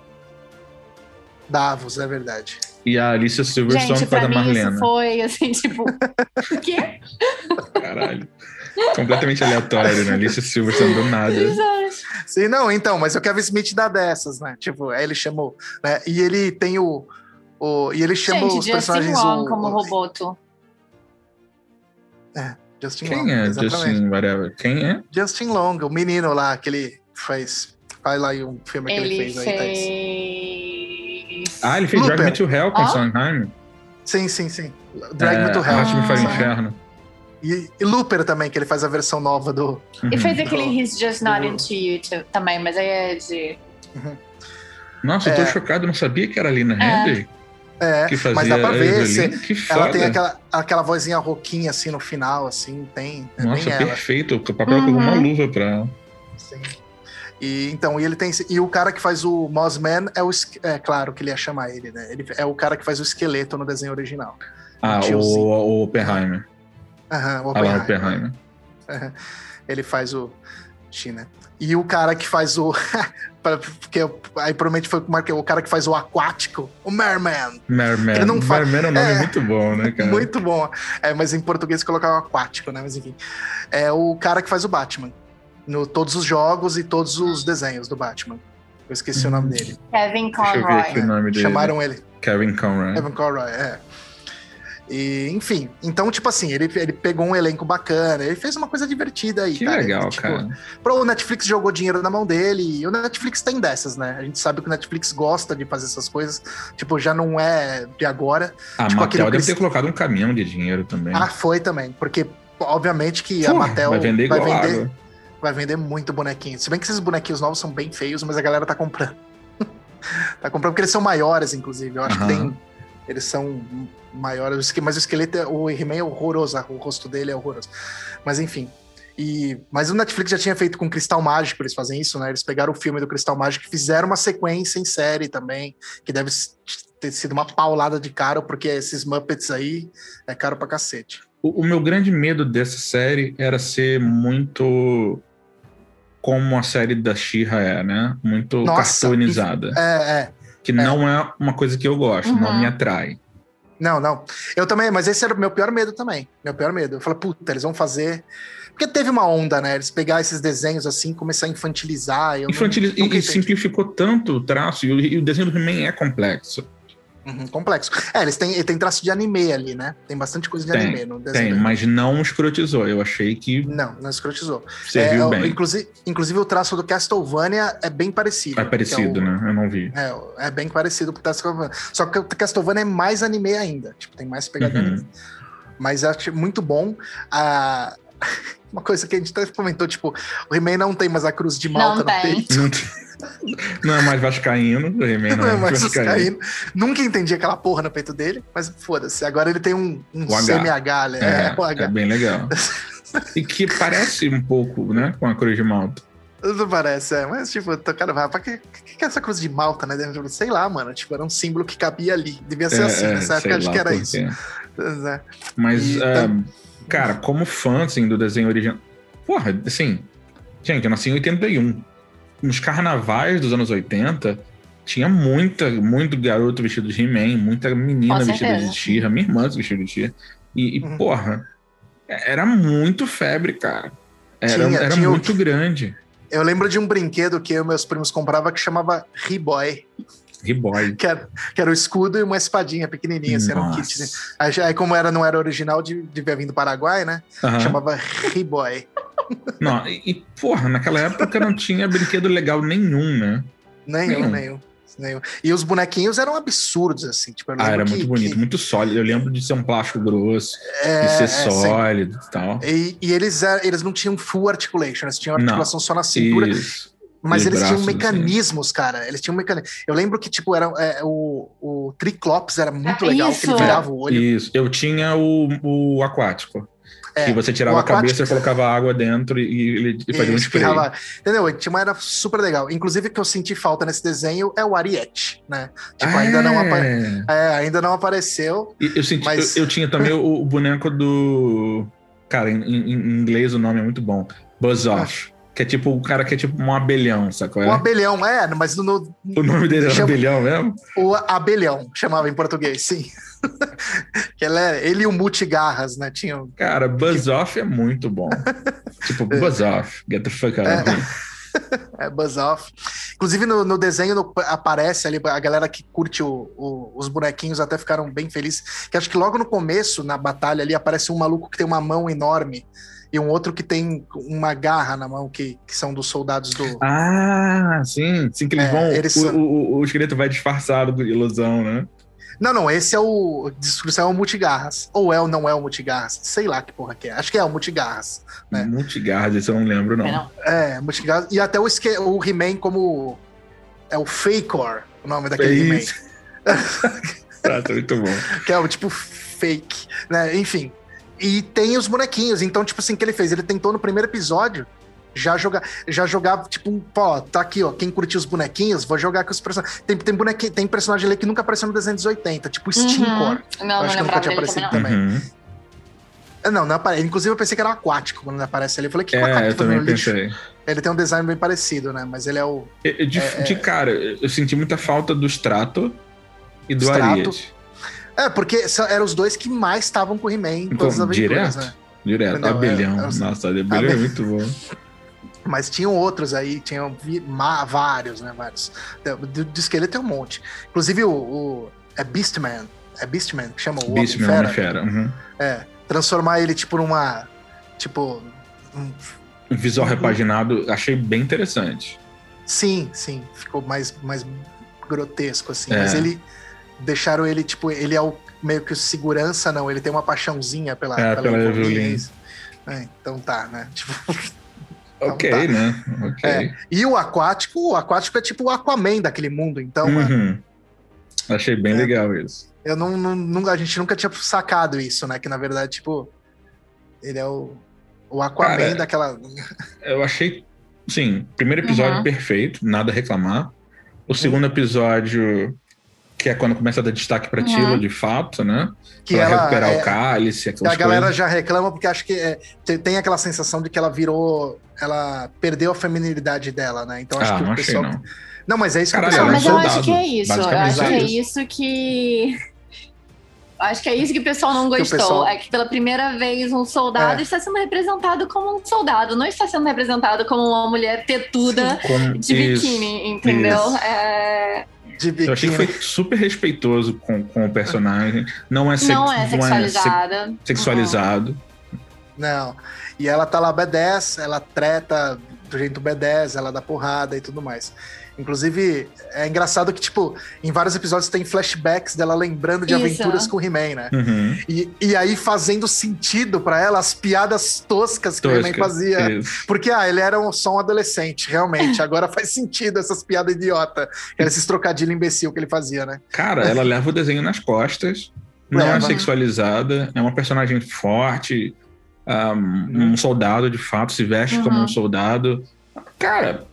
Davos, é verdade. E a Alicia Silverstone Gente, faz a Marlena. isso foi assim, tipo. O quê? Caralho. Completamente aleatório, né? Alicia Silverstone do nada. Sim, não, então, mas o Kevin Smith dá dessas, né? Tipo, aí ele chamou, né? E ele tem o. o e ele chama Gente, os Justin personagens. Long o, como o- Roboto. Justin Long. Quem é exatamente. Justin Whatever? Quem é? Justin Long, o menino lá que ele faz. Faz lá aí um filme que ele, Ele fez aí, Thaís. Ah, ele fez Looper. Drag Me to Hell com Ah? Sondheim. Sim, sim, sim. Drag Me to É, Hell. Para o Ah. Inferno. E, e Looper também, que ele faz a versão nova do. E fez Uhum. aquele He's Just Not Do- Into You too, também, mas aí é de. Nossa, eu tô É. chocado, não sabia que era a Lina É. É, que fazia mas dá pra ver. Se- Que foda. ela tem aquela, aquela vozinha rouquinha assim no final, assim, tem. É Nossa, perfeito. O papel Uhum. pegou uma luva pra ela. Sim. E então, e ele tem e o cara que faz o Mossman é o é claro que ele ia chamar ele, né? Ele é o cara que faz o esqueleto no desenho original. Ah, o, o Oppenheimer. Aham, o Ah lá, o Oppenheimer. Oppenheimer. Ele faz o China. E o cara que faz o porque aí provavelmente foi o cara que faz o aquático, o Merman. Merman. Ele não Merman é um nome É. muito bom, né, cara? Muito bom. É, mas em português colocar o aquático, né? Mas enfim. É o cara que faz o Batman. No todos os jogos e todos os desenhos do Batman. Eu esqueci o nome dele. Kevin Deixa eu ver aqui o Conroy. nome dele. Chamaram ele. Kevin Conroy. Evan Conroy, é. E, enfim, então, tipo assim, ele, ele pegou um elenco bacana, ele fez uma coisa divertida aí, Que cara. legal, Ele, tipo, cara. Pro o Netflix jogou dinheiro na mão dele, e o Netflix tem dessas, né? A gente sabe que o Netflix gosta de fazer essas coisas, tipo, já não é de agora. A tipo, Mattel deve Chris- ter colocado um caminhão de dinheiro também. Ah, foi também, porque obviamente que a Porra, Mattel vai vender igual vai vender, água. Vai vender muito bonequinho. Se bem que esses bonequinhos novos são bem feios, mas a galera tá comprando. tá comprando porque eles são maiores, inclusive. Eu acho Aham. que tem. Eles são maiores, mas o esqueleto, é- o He-Man é horroroso, o rosto dele é horroroso. Mas enfim. E, mas o Netflix já tinha feito com Cristal Mágico, eles fazem isso, né? Eles pegaram o filme do Cristal Mágico e fizeram uma sequência em série também, que deve ter sido uma paulada de caro, porque esses Muppets aí é caro pra cacete. O, o meu grande medo dessa série era ser muito como a série da She-Ra é, né? Muito Nossa, cartoonizada. É, é. Que não é uma coisa que eu gosto, não Uhum. me atrai. Não, não. Eu também, mas esse era o meu pior medo também. Meu pior medo. Eu falei, puta, eles vão fazer. Porque teve uma onda, né? Eles pegar esses desenhos assim e começar a infantilizar. Eu não- Infantiliz... nunca E, e simplificou tanto o traço, e o, e o desenho do He-Man é complexo. Uhum, complexo. É, eles têm, tem traço de anime ali, né? Tem bastante coisa de Tem, anime no desenho. Tem, mas não escrotizou. Eu achei que Não, não escrotizou. serviu É, bem. Inclusive, inclusive o traço do Castlevania é bem parecido. É parecido, é o- né? Eu não vi. É, é bem parecido com o Castlevania. Só que o Castlevania é mais anime ainda. Tipo, tem mais pegada Uhum. Mas eu acho muito bom. A... Uma coisa que a gente até comentou, tipo, o He-Man não tem mais a cruz de Malta Não no tem. peito. Não, tem- não é mais vascaíno, o He-Man Não é mais vascaíno. Nunca entendi aquela porra no peito dele, mas foda-se. Agora ele tem um, um O. CMH, né? É, É, o H. é bem legal. E que parece um pouco, né, com a Cruz de Malta. Não parece, é. Mas, tipo, cara, pra que, que, que é essa cruz de Malta, né? Sei lá, mano. Tipo, era um símbolo que cabia ali. Devia ser É, assim, é, nessa época acho que era isso. é. Mas, E é, tam- cara, como fã, assim, do desenho original... Porra, assim... Gente, eu nasci em 81. Nos carnavais dos anos 80, tinha muita, muito garoto vestido de He-Man, muita menina Com vestida certeza. de She-Ra, minha irmã vestida de She-Ra. E, e, Uhum. porra, era muito febre, cara. Era, Tinha, era tinha o- muito grande. Eu lembro de um brinquedo que eu e meus primos compravam que chamava Re-Boy, Re-Boy. que era, que era o escudo e uma espadinha pequenininha, assim, era um kit. né? Aí, aí como era, não era original, de- devia vir do Paraguai, né? Aham. Chamava Re-Boy. Não, e, e, porra, naquela época não tinha brinquedo legal nenhum, né? Nenhum, Nenhum. nenhum. nenhum. E os bonequinhos eram absurdos, assim. Tipo, Ah, era que- muito bonito, que- muito sólido. Eu lembro de ser um plástico grosso, é, de ser é, sim. sólido e tal. E, e eles, eles não tinham full articulation, eles tinham Não. articulação só na cintura, Isso. Mas eles tinham braços, assim. mecanismos, cara. Eles tinham mecanismos. Eu lembro que, tipo, era, é, o, o Triclops era muito É legal, que ele isso. virava o olho. Isso. Eu tinha o, o aquático. É, que você tirava a cabeça e colocava água dentro e, ele fazia um E spray. Entendeu? Tinha era super legal. Inclusive, o que eu senti falta nesse desenho é o Ariete, né? Tipo, ainda, não apa- É. é, ainda não apareceu. E Eu, senti, Mas- eu, eu tinha também o, o boneco do. Cara, em, em- em inglês o nome é muito bom. Buzz Off. Que é tipo o cara que é tipo um abelhão, sacou? O abelhão, é, mas no, O nome dele era Chama- abelhão mesmo? o abelhão chamava em português, sim. ele, é, ele e o multigarras, né? Tinham. Cara, Buzz Off é muito bom. tipo, Buzz Off, get the fuck out of here. É, Buzz Off. Inclusive, no, no desenho no- aparece ali, a galera que curte o- o- os bonequinhos até ficaram bem felizes. Que acho que logo no começo, na batalha ali, aparece um maluco que tem uma mão enorme e um outro que tem uma garra na mão, que, que são dos soldados do. Ah, sim. Sim, que eles É, vão. eles o, são- o, o esqueleto vai disfarçado de ilusão, né? Não, não, esse é o. Descrição é o multigarras. Ou é ou não é o multigarras. Sei lá que porra que é. Acho que é o multigarras. É. Multigarras, esse eu não lembro, não. É, não. É, multigarras. E até o, esque- o He-Man como. É o Fakor, o nome daquele He-Man. Ah, tá muito bom. que é o tipo fake, né? Enfim. E tem os bonequinhos. Então, tipo assim, o que ele fez? Ele tentou no primeiro episódio já jogar, já jogava, tipo, pô, tá aqui, ó. Quem curtiu os bonequinhos, vou jogar com os personagens. Tem, tem, bonequinho, tem personagem ali que nunca apareceu no desenho dos 80, tipo o Stinkor. Não, Eu não acho que nunca tinha também, aparecido não. também. Uhum. Ah, Não, não aparece. Inclusive, eu pensei que era aquático quando ele aparece ali. Eu falei, que É, eu aquático também no lixo? pensei. Ele tem um design bem parecido, né? Mas ele é o. Eu- eu- De, de cara, eu senti muita falta do Strato e do Strato. Ariete. É, porque eram os dois que mais estavam com o He-Man em todas as aventuras, direto? né? Direto. Não, abelhão. é- é- Nossa, abelhão Abe- é muito bom. Mas tinham outros aí, tinham vários, né? Vários. De, de esqueleto tem um monte. Inclusive o, o- É Beastman. É Beastman que chama o Beastman, Homem-Fera. Homem-Fera. Uhum. É. Transformar ele, tipo, numa. Tipo. um- Um visual Uhum. repaginado, achei bem interessante. sim, sim. Ficou mais, mais grotesco, assim. É. Mas ele. Deixaram ele, tipo, ele é o meio que o segurança, não. Ele tem uma paixãozinha pela, É, pela Evelyn, Evelyn. é então tá, né? Tipo, Então ok, tá. né? Ok. É. E o aquático, o aquático é tipo o Aquaman daquele mundo, então, mano, Uhum. Achei bem É. legal isso. eu não, não, não- a gente nunca tinha sacado isso, né? Que na verdade, tipo, ele é o, o Aquaman Cara, daquela. Eu achei, sim, primeiro episódio Uhum. perfeito, nada a reclamar. O segundo episódio, que é quando começa a dar destaque pra Uhum. Tila, de fato, né? Que pra ela. recuperar é, o cálice, aquelas a galera coisas. já reclama porque acho que é, tem, tem aquela sensação de que ela virou. Ela perdeu a feminilidade dela, né? Então acho Ah, que não o achei, pessoal. não. Não, mas é isso Caralho, que o Não, é mas um eu soldado, acho que é isso. Eu acho é que é isso. isso que. Acho que é isso que o pessoal não gostou. pessoal- É que pela primeira vez um soldado É. está sendo representado como um soldado, não está sendo representado como uma mulher tetuda Como- de biquíni, entendeu? isso. É, De Eu achei que foi biquíni. super respeitoso com, com o personagem. Não é, sex- não é se- sexualizada. Uhum. sexualizado. Não. E ela tá lá B10, ela treta, do jeito B10, ela dá porrada e tudo mais. Inclusive, é engraçado que, tipo, em vários episódios tem flashbacks dela lembrando de Isso. aventuras com o He-Man, né? Uhum. E, e aí fazendo sentido pra ela as piadas toscas que o He-Man Tosca. fazia. Isso. Porque, ah, ele era um- só um adolescente, realmente. Agora faz sentido essas piadas idiota. Esses trocadilhos imbecil que ele fazia, né? Cara, ela leva o desenho nas costas, não é Leva. sexualizada, é uma personagem forte, um, Uhum. um soldado de fato, se veste como Uhum. um soldado. Cara,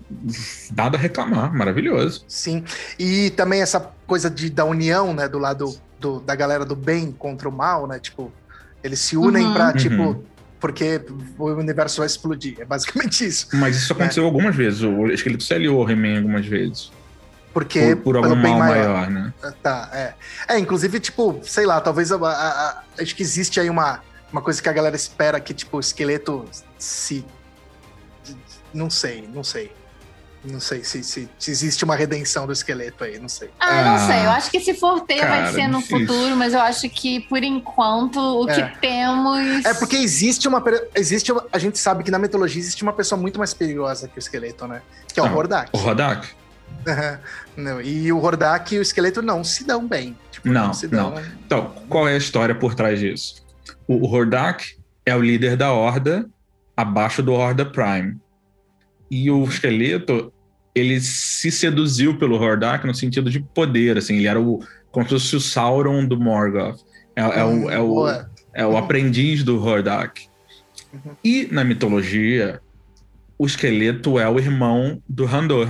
nada a reclamar, maravilhoso. Sim. E também essa coisa de, da união, né? Do lado do- da galera do bem contra o mal, né? Tipo, eles se unem Uhum. pra, tipo, Uhum. porque o universo vai explodir. É basicamente isso. Mas isso aconteceu algumas vezes. O esqueleto se aliou ao He-Man algumas vezes. Porque Por, por algum mal maior. maior, né? Tá, é. É, inclusive, tipo, sei lá, talvez a, a- a- acho que existe aí uma, uma coisa que a galera espera que, tipo, o esqueleto se. Não sei, não sei. Não sei se, se, se existe uma redenção do esqueleto aí, não sei. Ah, eu não Ah, sei. Eu acho que se for ter, cara, vai ser no difícil. futuro, mas eu acho que por enquanto o É. que temos. É porque existe uma. Existe uma- a gente sabe que na mitologia existe uma pessoa muito mais perigosa que o esqueleto, né? Que é o Ah, Hordak. O Rodak? Não, e o Hordak e o esqueleto não se dão bem. Tipo, Não, se dão. Então, qual é a história por trás disso? O, o Hordak é o líder da Horda, abaixo do Horda Prime. E o esqueleto, ele se seduziu pelo Hordak no sentido de poder, assim, ele era o, como se fosse o Sauron do Morgoth. É, é o, é o, Boa. é o aprendiz do Hordak. Uhum. E na mitologia, o esqueleto é o irmão do Randor.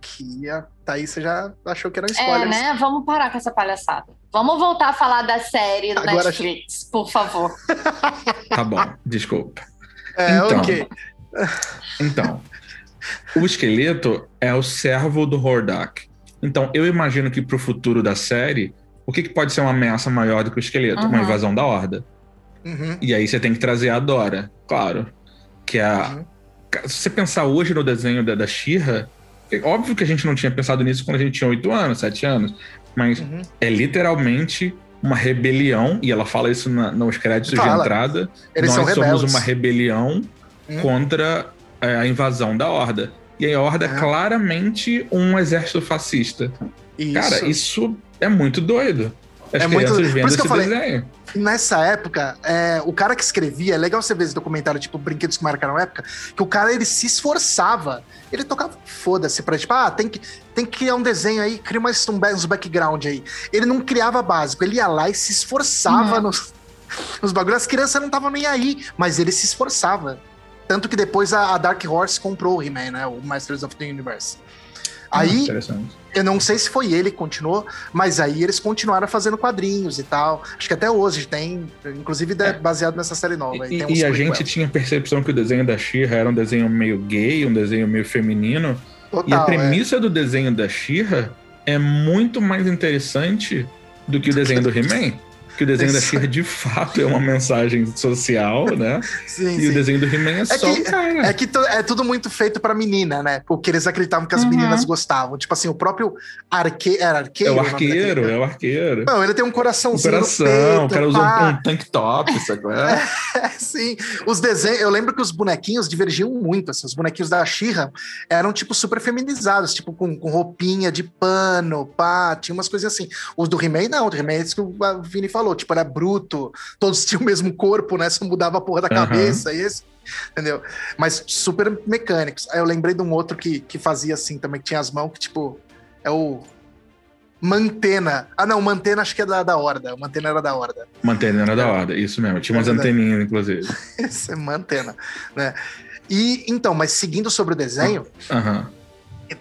Que a Thaís já achou que era um É, spoiler. né? Vamos parar com essa palhaçada. Vamos voltar a falar da série do Agora- Netflix, por favor. Tá bom, desculpa. É, Então. ok. Então, o esqueleto é o servo do Hordak. Então, eu imagino que pro futuro da série, o que, que pode ser uma ameaça maior do que o esqueleto? Uma Uhum. invasão da Horda. Uhum. E aí você tem que trazer a Dora, claro. Que é a. Uhum. Se você pensar hoje no desenho da, da She-Ra, é óbvio que a gente não tinha pensado nisso quando a gente tinha 8 anos, 7 anos. Mas Uhum. é literalmente uma rebelião, e ela fala isso na- nos créditos de Fala. entrada. Eles Nós são somos rebeldes. uma rebelião Hum. contra é, a invasão da Horda. E a Horda é É. claramente um exército fascista. Isso. Cara, isso é muito doido. As É muito- crianças por vendo isso que eu esse falei. desenho. Nessa época, é, o cara que escrevia, é legal você ver esse documentário, tipo, Brinquedos que Marcaram a Época, que o cara, ele se esforçava. Ele tocava foda-se pra, tipo, ah, tem que, tem que criar um desenho aí, cria mais um, uns background aí. Ele não criava básico, ele ia lá e se esforçava Uhum. nos, nos bagulhos. As crianças não estavam nem aí, mas ele se esforçava. Tanto que depois a, a Dark Horse comprou o He-Man, né? O Masters of the Universe. Aí, Interessante. eu não sei se foi ele que continuou, mas aí eles continuaram fazendo quadrinhos e tal. Acho que até hoje tem, inclusive é. baseado nessa série nova. E, uns e a gente tinha a percepção que o desenho da She-Ra era um desenho meio gay, um desenho meio feminino. e a Total, é. premissa do desenho da She-Ra é muito mais interessante do que o desenho do He-Man. Que o desenho da Isso. She-Ra de fato é uma mensagem social, né? é. Sim, E o sim. desenho do He-Man é, só que- um cara. É que é tudo muito feito pra menina, né? Porque eles acreditavam que as Uhum. meninas gostavam. Tipo assim, o próprio arque... era É arqueiro. o nome arqueiro, é o arqueiro. Não, ele tem um O coraçãozinho coração, no peito, o cara usa um, um tank top, sacou? É. É, sim. Os desenhos, eu lembro que os bonequinhos divergiam muito, assim, os bonequinhos da She-Ra eram, tipo, super feminizados, tipo, com, com roupinha de pano, pá, tinha umas coisas assim. Os do He-Man, não, o do He-Man é isso que o Vini falou, tipo, era bruto, todos tinham o mesmo corpo, né, só mudava a porra da Aham. cabeça, e esse, entendeu? Mas super mecânicos. Aí eu lembrei de um outro que, que fazia assim também, que tinha as mãos, que, tipo, é o... Mantena. Ah, não, Mantena acho que é da, da Horda. O Mantena era da Horda. Mantendo era da hora, isso mesmo. Tinha umas É anteninhas, inclusive. Esse é Mantena, né? E então, mas seguindo sobre o desenho, Aham.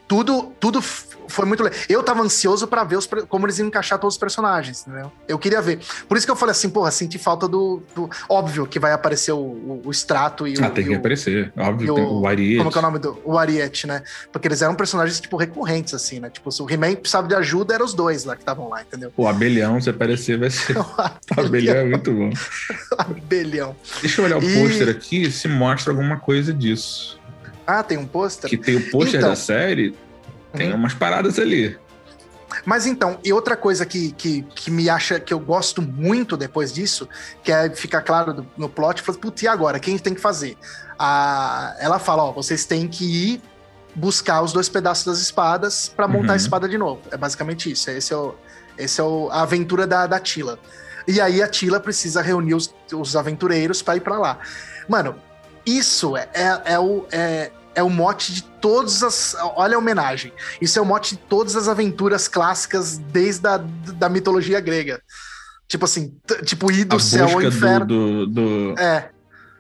tudo, tudo foi muito legal. Eu tava ansioso pra ver os, como eles iam encaixar todos os personagens, entendeu? Eu queria ver. Por isso que eu falei assim, porra, senti falta do. do- óbvio que vai aparecer o, o, o Strato e o. Ah, tem que o- aparecer. Óbvio, o- tem o Ariete. Como que é o nome do. O Ariete, né? Porque eles eram personagens, tipo, recorrentes, assim, né? Tipo, se o He-Man precisava de ajuda, eram os dois lá que estavam lá, entendeu? O abelhão, se aparecer, vai ser. O abelhão é muito bom. Abelhão. Deixa eu olhar o E- pôster aqui se mostra alguma coisa disso. Ah, tem um pôster? Que tem o pôster Então. da série, tem Uhum. umas paradas ali. Mas então, e outra coisa que, que, que me acha que eu gosto muito depois disso, que é ficar claro do- no plot, fala, putz, e agora? Quem tem que fazer? A, ela fala, ó, vocês têm que ir buscar os dois pedaços das espadas pra montar Uhum. a espada de novo. É basicamente isso. Esse é, o, esse é o, a aventura da, da Tila. E aí a Tila precisa reunir os, os aventureiros pra ir pra lá. Mano, isso é, é, é o. É, é o mote de todas as. Olha a homenagem. Isso é o mote de todas as aventuras clássicas desde a da mitologia grega. Tipo assim, tipo ir do A céu ao inferno. do, do, do, É,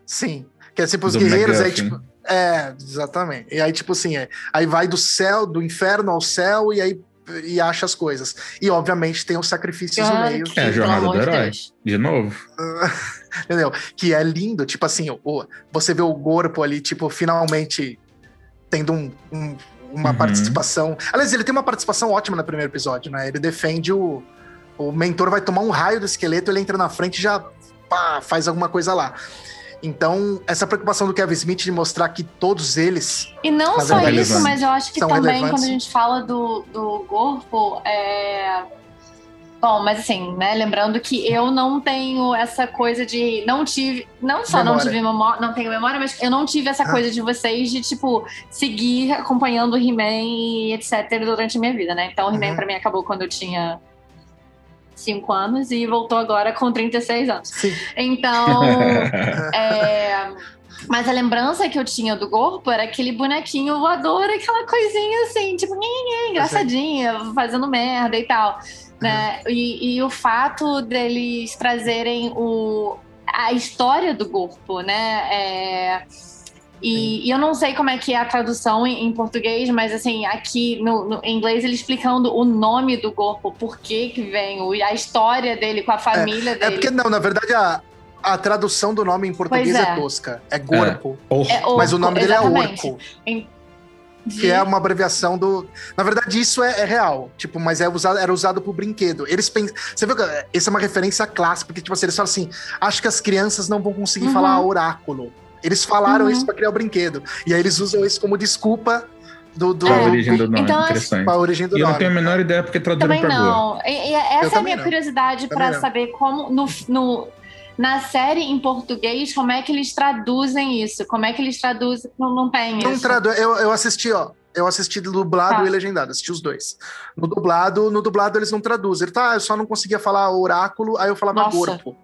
sim. Que é tipo os guerreiros aí, tipo. É, exatamente. E aí, tipo assim, é, aí vai do céu, do inferno ao céu, e aí e acha as coisas. E obviamente tem os sacrifícios no Cara, meio. que, É a jornada do de herói. Deus. De novo. Entendeu? Que é lindo, tipo assim, o- você vê o corpo ali, tipo, finalmente tendo um- um- uma Uhum. participação. Aliás, ele tem uma participação ótima no primeiro episódio, né? Ele defende o. O mentor vai tomar um raio do esqueleto, ele entra na frente e já pá, faz alguma coisa lá. Então, essa preocupação do Kevin Smith de mostrar que todos eles. E não só é isso, mas eu acho que São também relevantes. quando a gente fala do, do corpo, é. Bom, mas assim, né? Lembrando que eu não tenho essa coisa de. Não tive. Não só não Memória. tive memória, não tenho memória, mas eu não tive essa Ah. coisa de vocês de, tipo, seguir acompanhando o He-Man e etc. durante a minha vida, né? Então o He-Man Uhum. pra mim acabou quando eu tinha 5 anos e voltou agora com 36 anos. Sim. Então. É, Mas a lembrança que eu tinha do corpo era aquele bonequinho voador, aquela coisinha assim, tipo, engraçadinha, fazendo merda e tal. Né? E, e o fato deles trazerem o, a história do corpo, né? É, e, e eu não sei como é que é a tradução em, em português, mas assim, aqui no, no- em inglês ele explicando o nome do corpo, por que que vem, o- a história dele com a família É dele. porque, não, na verdade, a, a tradução do nome em português é. é. tosca. É corpo. Or- É Mas o nome dele exatamente. é Orco. De- Que é uma abreviação do. Na verdade, isso é, é real. Tipo, mas é usado, era usado pro brinquedo. Eles pensam. Você viu que essa é uma referência clássica, porque, tipo assim, eles falam assim: acho que as crianças não vão conseguir Uhum. falar oráculo. Eles falaram Uhum. isso pra criar o brinquedo. E aí eles usam isso como desculpa do, do, É. origem do nome? Então, Interessante. pra origem do E eu não nome. tenho a menor ideia porque traduziram Também pra Go. não. E, e essa é a minha não. curiosidade não. saber como no, no- na série em português como é que eles traduzem isso? Como é que eles traduzem? Não, não tem Não isso. tradu... eu, eu assisti, ó. Eu assisti dublado Tá. e legendado, assisti os dois. No dublado, no dublado eles não traduzem. Ele tá, eu só não conseguia falar oráculo, aí eu falava Nossa. corpo.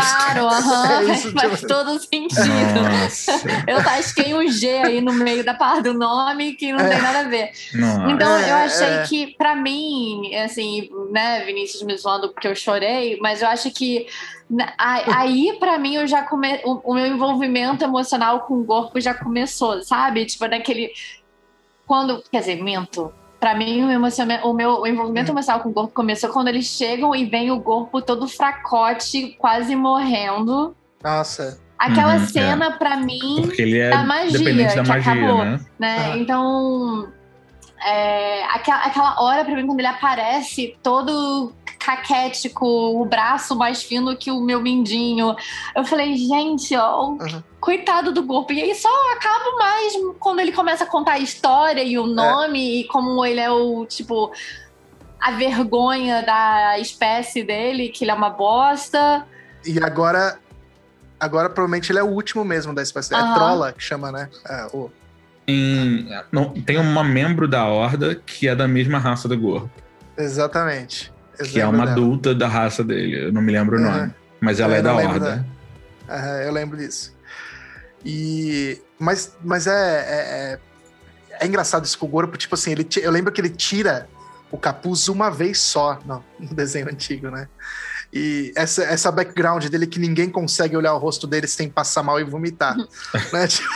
Claro, aham. É faz tipo- todo sentido. Nossa. Eu tasquei um G aí no meio da parte do nome que não É. tem nada a ver. Nossa. Então, É, eu achei é. que, pra mim, assim, né, Vinícius me zoando porque eu chorei, mas eu acho que aí, pra mim, eu já come... o, o meu envolvimento emocional com o corpo já começou, sabe? Tipo, naquele. Quando. Quer dizer, minto. Pra mim, o, o meu o envolvimento Hum. emocional com o corpo começou quando eles chegam e vem o corpo todo fracote, quase morrendo. Nossa. Aquela Uhum, cena, pra mim, Porque ele é da magia, dependente da que magia, acabou. né? né? Aham. Então, é, aquela, aquela hora pra mim, quando ele aparece todo caquético, o braço mais fino que o meu mindinho, eu falei, gente, ó, Aham. coitado do corpo. E aí só acaba mais quando ele começa a contar a história e o nome e como ele é o, tipo, a vergonha da espécie dele, que ele é uma bosta. E agora. Agora, provavelmente, ele é o último mesmo da espécie. É Aham. Trolla que chama, né? É, o... Em- não, tem uma membro da Horda que é da mesma raça do Gorro. Exatamente. Eu Que é uma dela. adulta da raça dele. Eu não me lembro o Aham. nome. Mas ela Eu é da não lembro Horda. Aham, eu lembro disso. E. Mas, mas é, é, é, é engraçado isso com o Gorpo. Tipo assim, ele, eu lembro que ele tira o capuz uma vez só no, no desenho antigo, né? E essa, essa background dele que ninguém consegue olhar o rosto dele sem passar mal e vomitar. né? Tipo,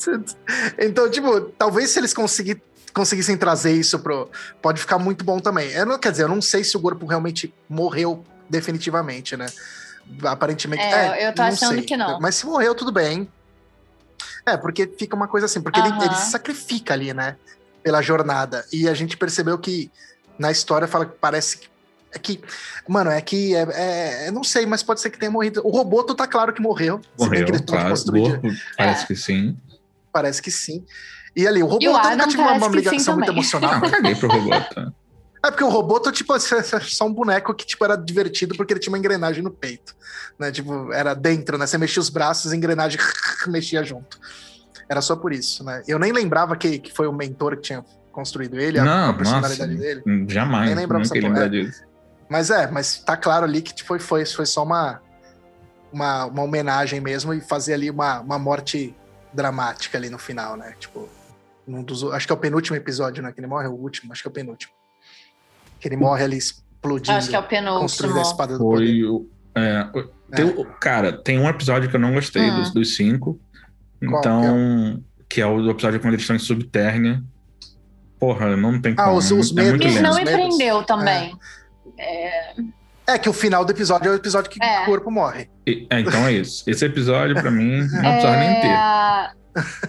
então, tipo, talvez se eles conseguir, conseguissem trazer isso pro. Pode ficar muito bom também. Eu não, quer dizer, eu não sei se o Gorpo realmente morreu definitivamente, né? Aparentemente. É, eu tô não achando sei. que não. Mas se morreu, tudo bem. É, porque fica uma coisa assim, porque ele, Aham. ele se sacrifica ali, né? Pela jornada. E a gente percebeu que na história fala que parece que. É que, mano, é que é, é- eu não sei, mas pode ser que tenha morrido. O Roboto tá claro que morreu. Morreu, que ele é claro. Gorro, parece É. que sim. Parece que sim. E ali, o E o Roboto nunca Adam tive uma, ligação muito também. emocional. Não, caguei pro robô. tá? É porque o robô, tipo, só um boneco que tipo, era divertido porque ele tinha uma engrenagem no peito. Né? Tipo, era dentro, né? Você mexia os braços, a engrenagem mexia junto. Era só por isso, né? Eu nem lembrava que, que foi o mentor que tinha construído ele, a, Não, a personalidade nossa, dele. Jamais. Nem lembrava nunca lembrar disso. Mas é, mas tá claro ali que foi, foi, foi só uma, uma, uma homenagem mesmo e fazer ali uma, uma morte dramática ali no final, né? Tipo, num dos, acho que é o penúltimo episódio, né? Que ele morre, é o último, acho que é o penúltimo. Que ele morre ali explodindo, Acho que é o construindo a penúltimo. espada do poder. Foi o. é, o- tem o- cara, tem um episódio que eu não gostei Hum. dos, dos cinco. Qual Então, que é o do episódio quando eles estão em Subterrânea. Porra, não tem Ah, como. os- os é muito medos. Isso não me prendeu também. É que o final do episódio é o episódio que É. o corpo morre. E- é, então é isso. Esse episódio, pra mim, não precisava nem ter.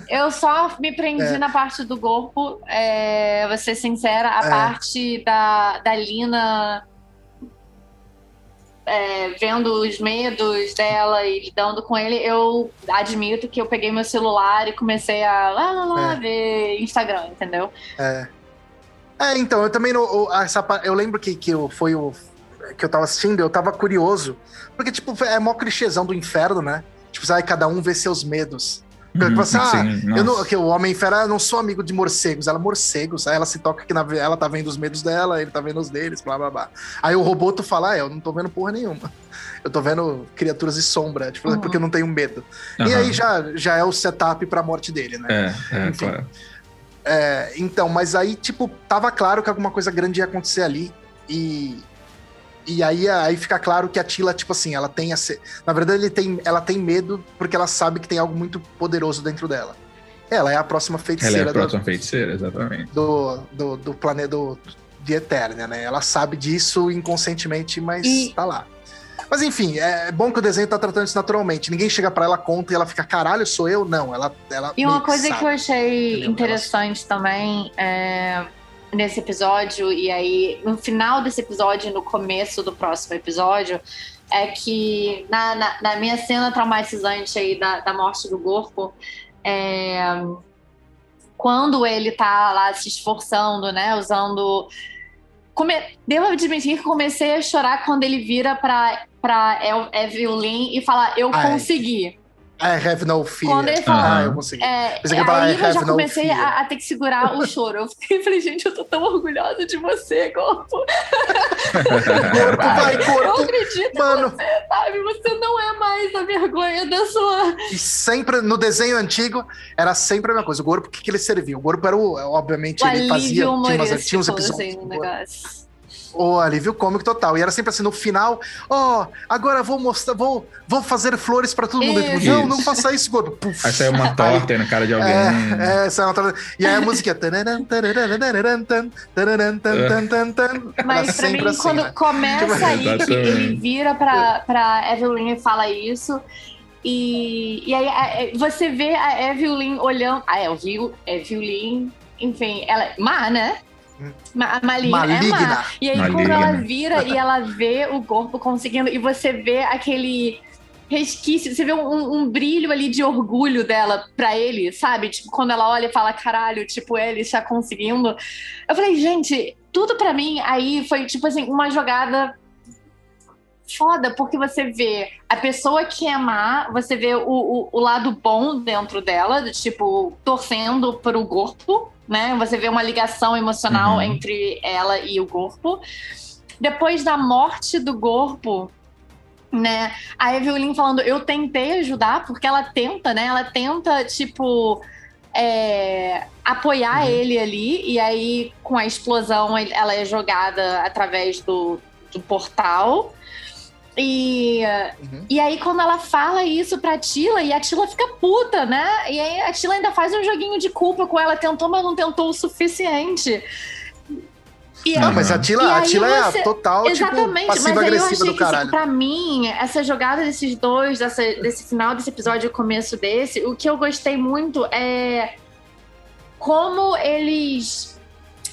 Eu só me prendi É. na parte do corpo, é, vou ser sincera, a É. parte da, da Lina é, vendo os medos dela e lidando com ele, eu admito que eu peguei meu celular e comecei a lá, lá, lá, É. ver Instagram, entendeu? É. É, então, eu também não. Essa, eu lembro que, que eu, foi o. Que eu tava assistindo, eu tava curioso. Porque, tipo, é mó clichêzão do inferno, né? Tipo, sabe, cada um vê seus medos. Eu Uhum, falo assim, ah, sim, Eu não, que o Homem Fera, eu não sou amigo de morcegos, ela é morcegos. Aí ela se toca que na, ela tá vendo os medos dela, ele tá vendo os deles, blá blá blá. Aí o robô tu fala, ah, eu não tô vendo porra nenhuma. Eu tô vendo criaturas de sombra, tipo, Uhum. porque eu não tenho medo. E Aham. aí já, já é o setup pra morte dele, né? É, é, Enfim. claro. É, então, mas aí, tipo, tava claro que alguma coisa grande ia acontecer ali. E. E aí, aí fica claro que a Tila, tipo assim, ela tem essa. Na verdade, ele tem, ela tem medo porque ela sabe que tem algo muito poderoso dentro dela. Ela é a próxima Ela é feiticeira a do- próxima feiticeira, exatamente. do, do, do planeta do, de Eternia, né? Ela sabe disso inconscientemente, mas E- tá lá. Mas enfim, é bom que o desenho tá tratando isso naturalmente. Ninguém chega pra ela, conta e ela fica, caralho, sou eu? Não, ela. ela E uma coisa sabe. que eu achei entendeu? interessante também é, nesse episódio, e aí no final desse episódio e no começo do próximo episódio, é que na, na, na minha cena traumatizante aí da, da morte do corpo, é, quando ele tá lá se esforçando, né, usando. Come... Devo admitir que comecei a chorar quando ele vira pra, pra El- Evelyn e fala: Eu Ai. consegui. I have no fear. Quando ele fala, Ah, eu consegui. É, Pensei que ia falar, I eu have já no comecei a, a ter que segurar o choro. Eu fiquei, falei, gente, eu tô tão orgulhosa de você, corpo. Corpo, vai, Eu corpo. acredito, Mano, sabe? Você não é mais a vergonha da sua. e sempre, no desenho antigo, era sempre a mesma coisa. O Gorpo, o que, que ele servia? O Gorpo era o, obviamente, O ele fazia, tinha, umas, tinha uns assim, episódios. no negócio. O alívio cômico total. E era sempre assim, no final, ó, agora vou mostrar, vou, vou fazer flores pra todo mundo. Tipo, Isso. não, não faça isso, Gorpo. Puf. Aí saiu uma torta aí na cara de alguém. É, é, é uma outra- E aí a música. Era Mas pra mim, assim, quando né? começa aí, que ele vira pra, pra Evelyn e fala isso. E, e aí a- é, você vê a Evelyn olhando. A Evelyn, Evelyn enfim, ela. Má, né? Ma, maligna. É má. Maligna. E aí, Maligna. quando ela vira e ela vê o corpo conseguindo, e você vê aquele resquício, você vê um, um brilho ali de orgulho dela pra ele, sabe? Tipo, quando ela olha e fala, caralho, tipo, ele está conseguindo. Eu falei, gente, tudo pra mim aí foi, tipo assim, uma jogada foda, porque você vê a pessoa que é má, você vê o, o, o lado bom dentro dela, de, tipo, torcendo pro corpo, né? Você vê uma ligação emocional Uhum. entre ela e o corpo. Depois da morte do corpo, né? A Evelyn falando, eu tentei ajudar, porque ela tenta, né? Ela tenta, tipo, é, apoiar Uhum. ele ali, e aí, com a explosão, ela é jogada através do, do portal. E, Uhum. e aí, quando ela fala isso pra Tila, e a Tila fica puta, né? E aí a Tila ainda faz um joguinho de culpa com ela, tentou, mas não tentou o suficiente. E Uhum. mas a Tila, E a Tila é você- a total, tipo, Exatamente, mas aí eu passiva-agressiva achei do que, assim, caralho. pra mim, essa jogada desses dois, dessa, desse final desse episódio e o começo desse, o que eu gostei muito é como eles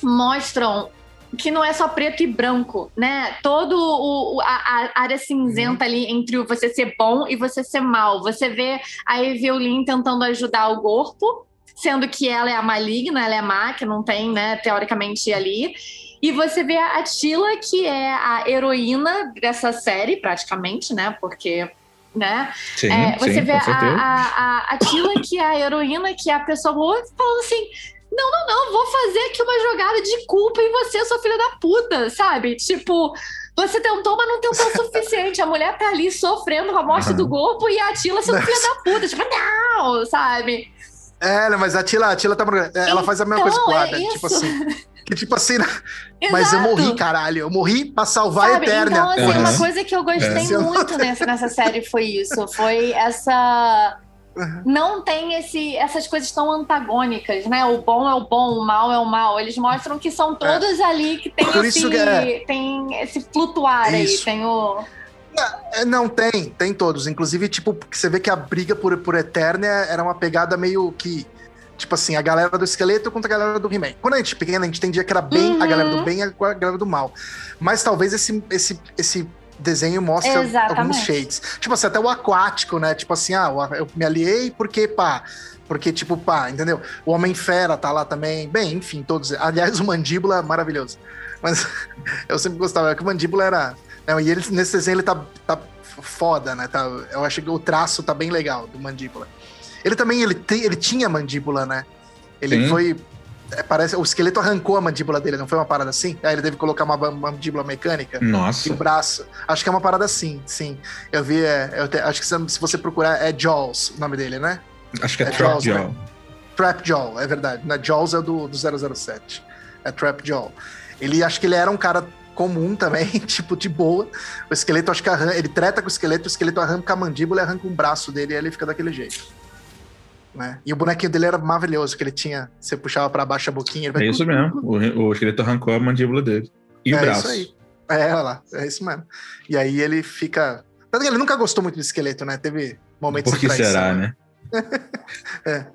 mostram que não é só preto e branco, né? Todo o, a, a área cinzenta ali entre o você ser bom e você ser mal. Você vê a Evelyn tentando ajudar o corpo, sendo que ela é a maligna, ela é má, que não tem, né, teoricamente ali. E você vê a Tila, que é a heroína dessa série, praticamente, né? Porque né? Sim, É, você sim, vê a, a, a, a Tila, que é a heroína, que é a pessoa boa, falando assim: não, não, não, vou fazer aqui uma jogada de culpa em você, sua filha da puta, sabe? Tipo. Você tentou, mas não tentou o suficiente. A mulher tá ali sofrendo com a morte do corpo e a Tila sendo filha da puta. Tipo, não, sabe? É, né, mas a Tila, a Tila tá. Ela faz a mesma coisa com o Então, Adam. é tipo assim. Que tipo assim, mas eu morri, caralho. Eu morri pra salvar Sabe? a Eterna. Então, assim, Aham. uma coisa que eu gostei É. muito nessa, nessa série foi isso. Foi essa. Não tem esse, essas coisas tão antagônicas, né? O bom é o bom, o mal é o mal. Eles mostram que são todos ali que tem Por esse, isso que é- tem esse flutuar aí. Isso. Tem o. É, Não, tem, tem todos. Inclusive, tipo, você vê que a briga por, por Eterna era uma pegada meio que. Tipo assim, a galera do esqueleto contra a galera do He-Man. Quando a gente é pequena, a gente entendia que era bem a Uhum. galera do bem e a galera do mal. Mas talvez esse, esse, esse desenho mostre Exatamente. alguns shades. Tipo assim, até o aquático, né? Tipo assim, ah, eu me aliei porque, pá. Porque, tipo, pá, entendeu? O Homem-Fera tá lá também. Bem, enfim, todos. Aliás, o Mandíbula, maravilhoso. Mas eu sempre gostava, que o Mandíbula era. Não, e ele, nesse desenho ele tá, tá foda, né? Tá, eu acho que o traço tá bem legal do Mandíbula. Ele também, ele, tem, ele tinha mandíbula, né? Ele Sim. foi. É, parece, o esqueleto arrancou a mandíbula dele, não foi uma parada assim? Aí ele teve que colocar uma ba- mandíbula mecânica. E Nossa. o braço. Acho que é uma parada assim, sim. Eu vi, é, eu te- acho que se você procurar, é Jaws o nome dele, né? Acho que é, É Trap Jaws, Jaw. Trap Jaw, é verdade. Na Jaws é do, do 007. É Trap Jaw. Ele acho que ele era um cara comum também, tipo, de boa. O esqueleto, acho que arran... ele treta com o esqueleto, o esqueleto arranca a mandíbula e arranca um braço dele e ele fica daquele jeito. Né? E o bonequinho dele era maravilhoso, que ele tinha. Você puxava pra baixo a boquinha, vai. É isso mesmo. O, o esqueleto arrancou a mandíbula dele. E o é braço. isso aí. É, olha lá, é isso mesmo. E aí ele fica. Tanto que ele nunca gostou muito do esqueleto, né? Teve momentos Por que traição, será, né? É.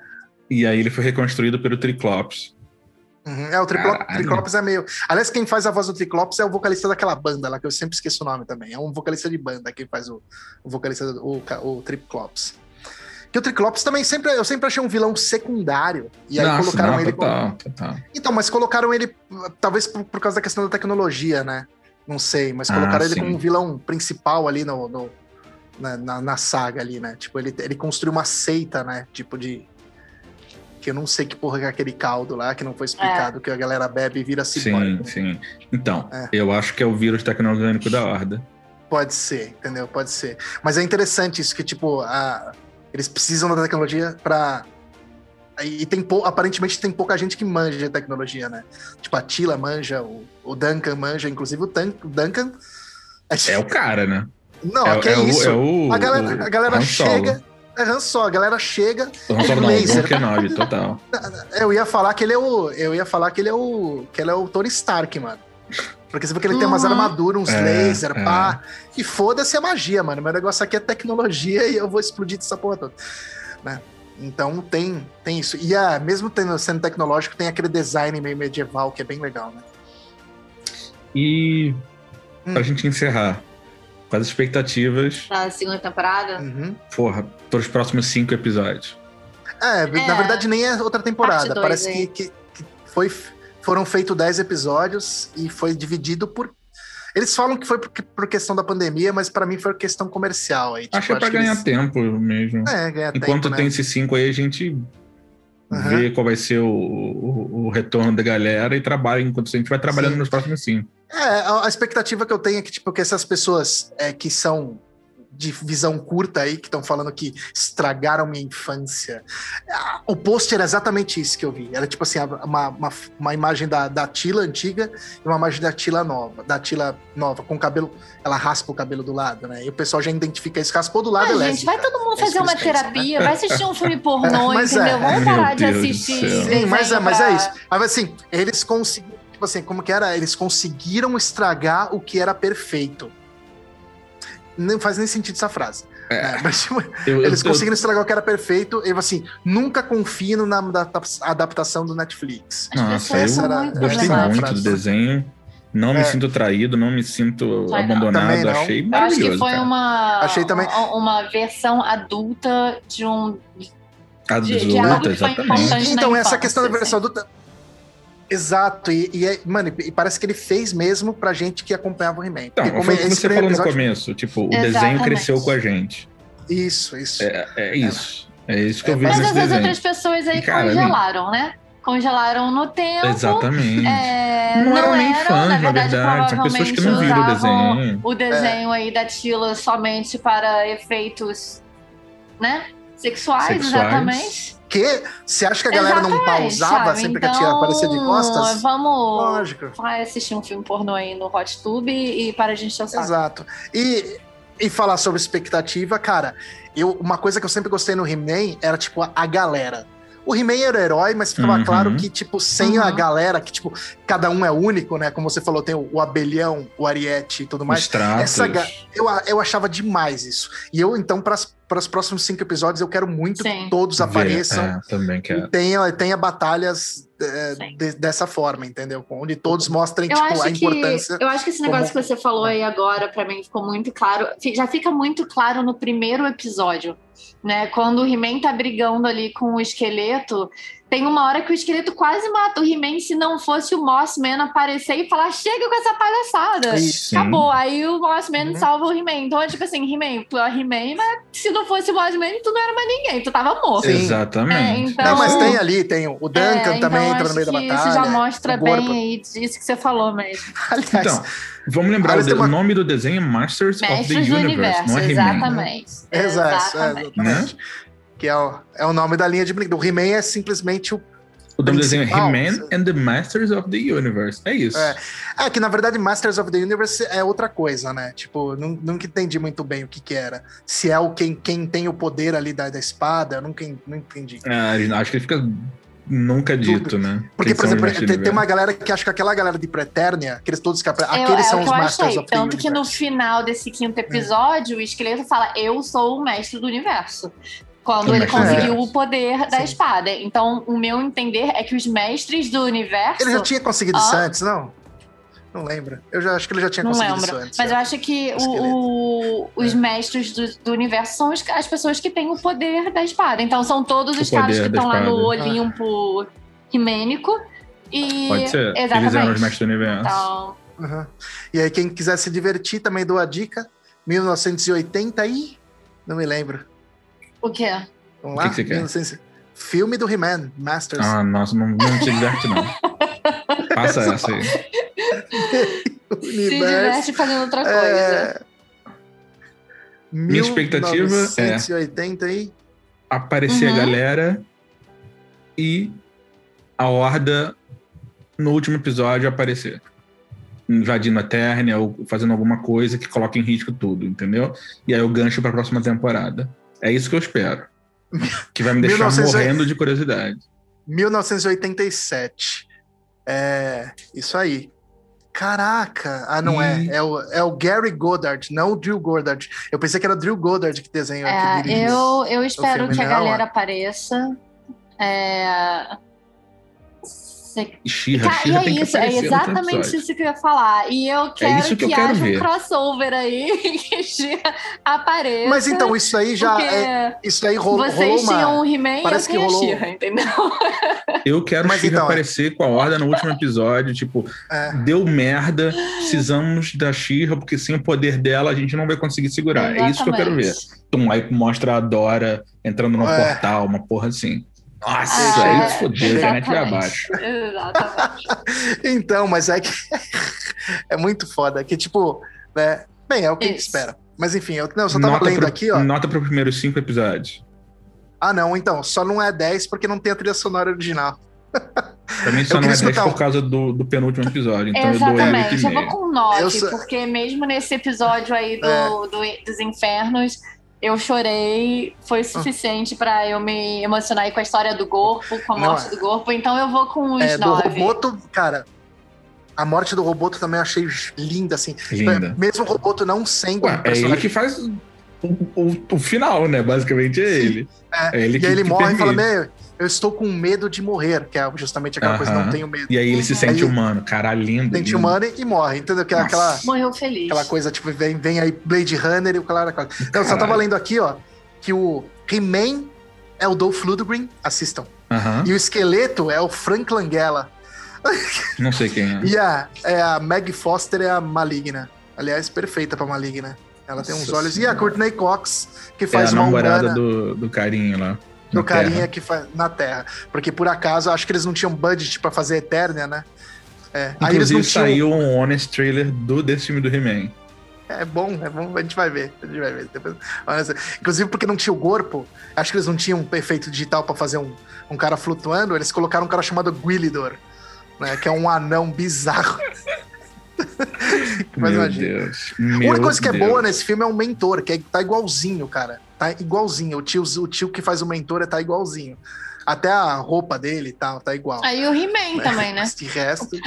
E aí ele foi reconstruído pelo Triclops. Uhum, É, o Triclo- Caralho. Triclops é meio. Aliás, quem faz a voz do Triclops é o vocalista daquela banda lá, que eu sempre esqueço o nome também. É um vocalista de banda quem faz o, o vocalista, do- o, o Triclops. Que o Triclops também sempre. Eu sempre achei um vilão secundário. E aí Nossa, colocaram não, ele. total, total. Então, mas colocaram ele, talvez por, por causa da questão da tecnologia, né? Não sei, mas Ah, colocaram ele sim. como um vilão principal ali no, no- na, na, na saga ali, né? Tipo, ele, ele construiu uma seita, né? Tipo de. Que eu não sei que porra é aquele caldo lá, que não foi explicado, que a galera bebe e vira Sim, ciborgue. sim. Então, É. eu acho que é o vírus tecnológico da Horda. Pode ser, entendeu? Pode ser. Mas é interessante isso, que, tipo, a- eles precisam da tecnologia pra. E tem pou- aparentemente tem pouca gente que manja de tecnologia, né? Tipo, a Tila manja, o, o Duncan manja, inclusive o, Tan- o Duncan. É o cara, né? Não, é, que é é, o, isso. é o, a galera, o a galera chega. É Han Solo, a galera chega. O Han Solo não, o laser. Kenobi, total. Eu ia falar que ele é o. Eu ia falar que ele é o. Que ele é o Tony Stark, mano. Porque você vê que ele tem umas Uhum. armaduras, uns É, laser, é. pá. E foda-se a magia, mano. Meu negócio aqui é tecnologia e eu vou explodir dessa porra toda. Né? Então tem, tem isso. E a, mesmo tendo, sendo tecnológico, tem aquele design meio medieval que é bem legal, né? E Hum. pra gente encerrar, com as expectativas, Na segunda temporada. Uhum. porra, para os próximos cinco episódios. É, na É. verdade nem é outra temporada. Parte dois Parece que, que, que foi, foram feitos 10 episódios e foi dividido por. Eles falam que foi por, por questão da pandemia, mas pra mim foi questão comercial. Aí, tipo, acho que é pra ganhar eles- tempo mesmo. É, ganhar Enquanto tempo, tem né? esses cinco aí, a gente vê qual vai ser o, o, o retorno da galera e trabalha enquanto a gente vai trabalhando Sim. nos próximos cinco. É, a, a expectativa que eu tenho é que, tipo, que essas pessoas é, que são de visão curta aí, que estão falando que estragaram minha infância. Ah, O post era exatamente isso que eu vi. Era tipo assim, uma, uma, uma imagem da, da Tila antiga e uma imagem da Tila nova. Da Tila nova, com o cabelo. Ela raspa o cabelo do lado, né? E o pessoal já identifica isso. Raspou do lado, Ah, é gente, vai todo mundo É fazer que uma pensam, terapia, vai assistir um filme pornô, Mas é. entendeu? Vamos Meu parar de assistir. Sim, mas é, mas é isso. Mas assim, eles conseguiram, tipo assim, como que era? Eles conseguiram estragar o que era perfeito. Não faz nem sentido essa frase. É. né? Mas, tipo, Eu, eles eu- conseguiram estragar o que era perfeito. E assim, nunca confie na adapta- adaptação do Netflix. Nossa, pessoas eu era- gostei Essa muito frase. do desenho. Não me É. sinto traído, não me sinto abandonado. Achei Eu acho maravilhoso. que foi cara. uma, Achei também- uma, versão adulta de um. de- de Adulta, algo que foi exatamente. Então, essa infância, questão da assim. versão adulta. Exato, e, e é- mano, e parece que ele fez mesmo pra gente que acompanhava o He-Man. Então, como foi o que você falou no episódio- começo. Tipo, o desenho cresceu com a gente. Isso, isso. É, é isso. É isso que É, eu vejo Mas nesse essas desenho. outras pessoas aí cara, congelaram, né? Congelaram no tempo. Exatamente. É, Não eram nem fãs, na na verdade, verdade. São pessoas que não provavelmente viram o usavam desenho. O desenho aí da Tila somente para efeitos, né? Sexuais, Sexuais. exatamente. Que você acha que a galera não Exatamente, pausava sabe? sempre que a tia aparecia de costas? Então, Vamos Lógico. vai assistir um filme pornô aí no Hot Tube e para a gente saco. Exato. E, e falar sobre expectativa, cara, eu, uma coisa que eu sempre gostei no He-Man era, tipo, a, a galera. O He-Man era o herói, mas ficava Uhum. claro que, tipo, sem a Uhum. galera, que, tipo, cada um é único, né? Como você falou, tem o, o abelhão, o ariete e tudo mais. Essa Eu, eu achava demais isso. E eu, então, para os próximos cinco episódios, eu quero muito Sim. que todos Ver, apareçam. É, também E quero. tenha, tenha batalhas é, de- dessa forma, entendeu? Onde todos mostrem, Eu tipo, a importância. que, eu acho que esse como- negócio que você falou aí agora, pra mim, ficou muito claro. Já fica muito claro no primeiro episódio, né? Quando o He-Man tá brigando ali com o esqueleto, tem uma hora que o esqueleto quase mata o He-Man se não fosse o Mossman aparecer e falar: chega com essa palhaçada. Sim. Acabou. Aí o Mossman Uhum. salva o He-Man. Então é tipo assim: He-Man, tu é He-Man, mas se não fosse o Mossman, tu não era mais ninguém, tu tava morto. Sim. Exatamente. É, então- Não, mas tem ali, tem o Duncan É, também então entra no acho meio da que batalha. Isso já mostra bem aí disso que você falou mesmo. Aliás, Então, vamos lembrar, o, uma- nome do desenho é Masters, of the Universe, universo, não é He-Man. exatamente. exato, é, Exatamente. exatamente. Que é o, é o nome da linha de brincadeira. O He-Man é simplesmente o. O nome do desenho é. He-Man and the Masters of the Universe. É isso. É. É que na verdade Masters of the Universe é outra coisa, né? Tipo, nu- nunca entendi muito bem o que que era. Se é o quem, quem tem o poder ali da, da espada, eu nunca não entendi. É, acho que ele fica nunca dito, né? Porque, por exemplo, tem, tem uma galera que acha que aquela galera de Preternia, aqueles todos que apre- Eu- aqueles é são os que eu Masters achei. of the Tanto que no Universe. final desse quinto episódio, o esqueleto fala: Eu sou o mestre do universo. Quando O ele conseguiu o poder da Sim. espada. Então, o meu entender é que os mestres do universo. Ele já tinha conseguido isso Ah. antes, não? Não lembro. Eu já acho que ele já tinha Não conseguido lembro. isso antes. Mas é. eu acho que o- o- os mestres do, do universo são os- as pessoas que têm o poder da espada. Então são todos O os caras que estão lá no. Olimpo Quimênico. E... Pode ser. Exatamente. Eles eram os Mestres do Universo. Então, Uhum. E aí, quem quiser se divertir, também dou a dica. 1980 e. Não me lembro. o quê? Vamos O lá? que que você quer? 1900 Filme do He-Man, Masters. Ah, nossa, não, não te diverte, não. Passa essa aí. Universo. Se diverte fazendo outra coisa. É... Minha expectativa é- 1980 e. Aparecer Uhum. a galera e a Horda no último episódio aparecer. Invadindo a Terra ou fazendo alguma coisa que coloque em risco tudo, entendeu? E aí eu gancho pra próxima temporada. É isso que eu espero. Que vai me deixar 1900 morrendo de curiosidade. 1987. É. Isso aí. Caraca! Ah, não Ih. é. É o, é o Gary Goddard, não o Drew Goddard. Eu pensei que era o Drew Goddard que desenhou É, aquele. eu, eu espero que a galera é. apareça. É... E Shira, Cara, e Shira é tem que isso, é exatamente isso que eu ia falar. E eu quero isso que eu que, quero haja ver. um crossover aí, que Shira apareça. Mas então, isso aí já. É, isso aí rolou, vocês rolou uma. tinham o He-Man e eu parece que rolou- Shira, entendeu? Eu quero Mas Shira então, é. aparecer com a Horda no último episódio. Tipo, É. deu merda, precisamos da Shira, porque sem o poder dela a gente não vai conseguir segurar. É isso que eu quero ver. Exatamente. Tum, aí mostra a Dora entrando no É. portal, uma porra assim. Nossa, Ah, aí é, fodeu, a internet vai exatamente. abaixo. Exatamente. Então, mas é que. é muito foda. Que, tipo, né? Bem, é o que a gente Isso. espera. Mas enfim, eu, não, eu só tava Nota lendo pro, aqui, ó. Nota para os primeiros cinco episódios. Ah, não, então, só não é 10 porque não tem a trilha sonora original. Também só Eu não é queria 10 escutar por causa do, do penúltimo episódio. Então eu dou Exatamente, eu vou 8,5. com 9, Eu sou- porque mesmo nesse episódio aí do, É. do- dos infernos, eu chorei, Ah. foi suficiente pra eu me emocionar aí com a história do corpo, com a Não, morte é. do corpo, então eu vou com uns É, do 9. Roboto, cara. A morte do Roboto também eu achei linda, assim. Linda. Mesmo o Roboto não sendo Ué, um é ele personagem. que faz o, o- o final, né? Basicamente é Sim. ele. É, É ele e que, aí ele que morre e fala. Meu, eu estou com medo de morrer, que é justamente aquela coisa, Aham. não tenho medo. E aí ele se sente Aí- humano. Caralho, lindo. Sente lindo. humano e morre, entendeu? Que é Nossa. aquela, Morreu feliz. aquela coisa, tipo, vem, vem aí Blade Runner e o cara. Não, eu só tava Caralho. lendo aqui, ó, que o He-Man é o Dolph Lundgren, assistam. Aham. E o esqueleto é o Frank Langella. Não sei quem é. E a, é a Meg Foster é a maligna. Aliás, perfeita pra maligna. Ela tem uns Nossa olhos. E a Senhora. Courtney Cox, que É faz a uma namorada humana do, do carinha lá. Do na carinha Terra. que faz na Terra. Porque por acaso, acho que eles não tinham budget pra fazer Eternia, né? É. Aí eles Inclusive não tinham. saiu um honest trailer do, desse filme do He-Man. É bom, é bom, a gente vai ver. A gente vai ver. Depois-. Inclusive porque não tinha o corpo, acho que eles não tinham um efeito digital pra fazer um, um cara flutuando, eles colocaram um cara chamado Gwilidor, né? Que é um anão bizarro. Mas Meu imagina. Deus. A Meu única coisa que é Deus. boa nesse filme é o mentor, que é, tá igualzinho, cara. Tá igualzinho. O tio, o tio que faz o mentor tá igualzinho. Até a roupa dele e tal, tá igual. Aí o He-Man também, né? Mas de resto.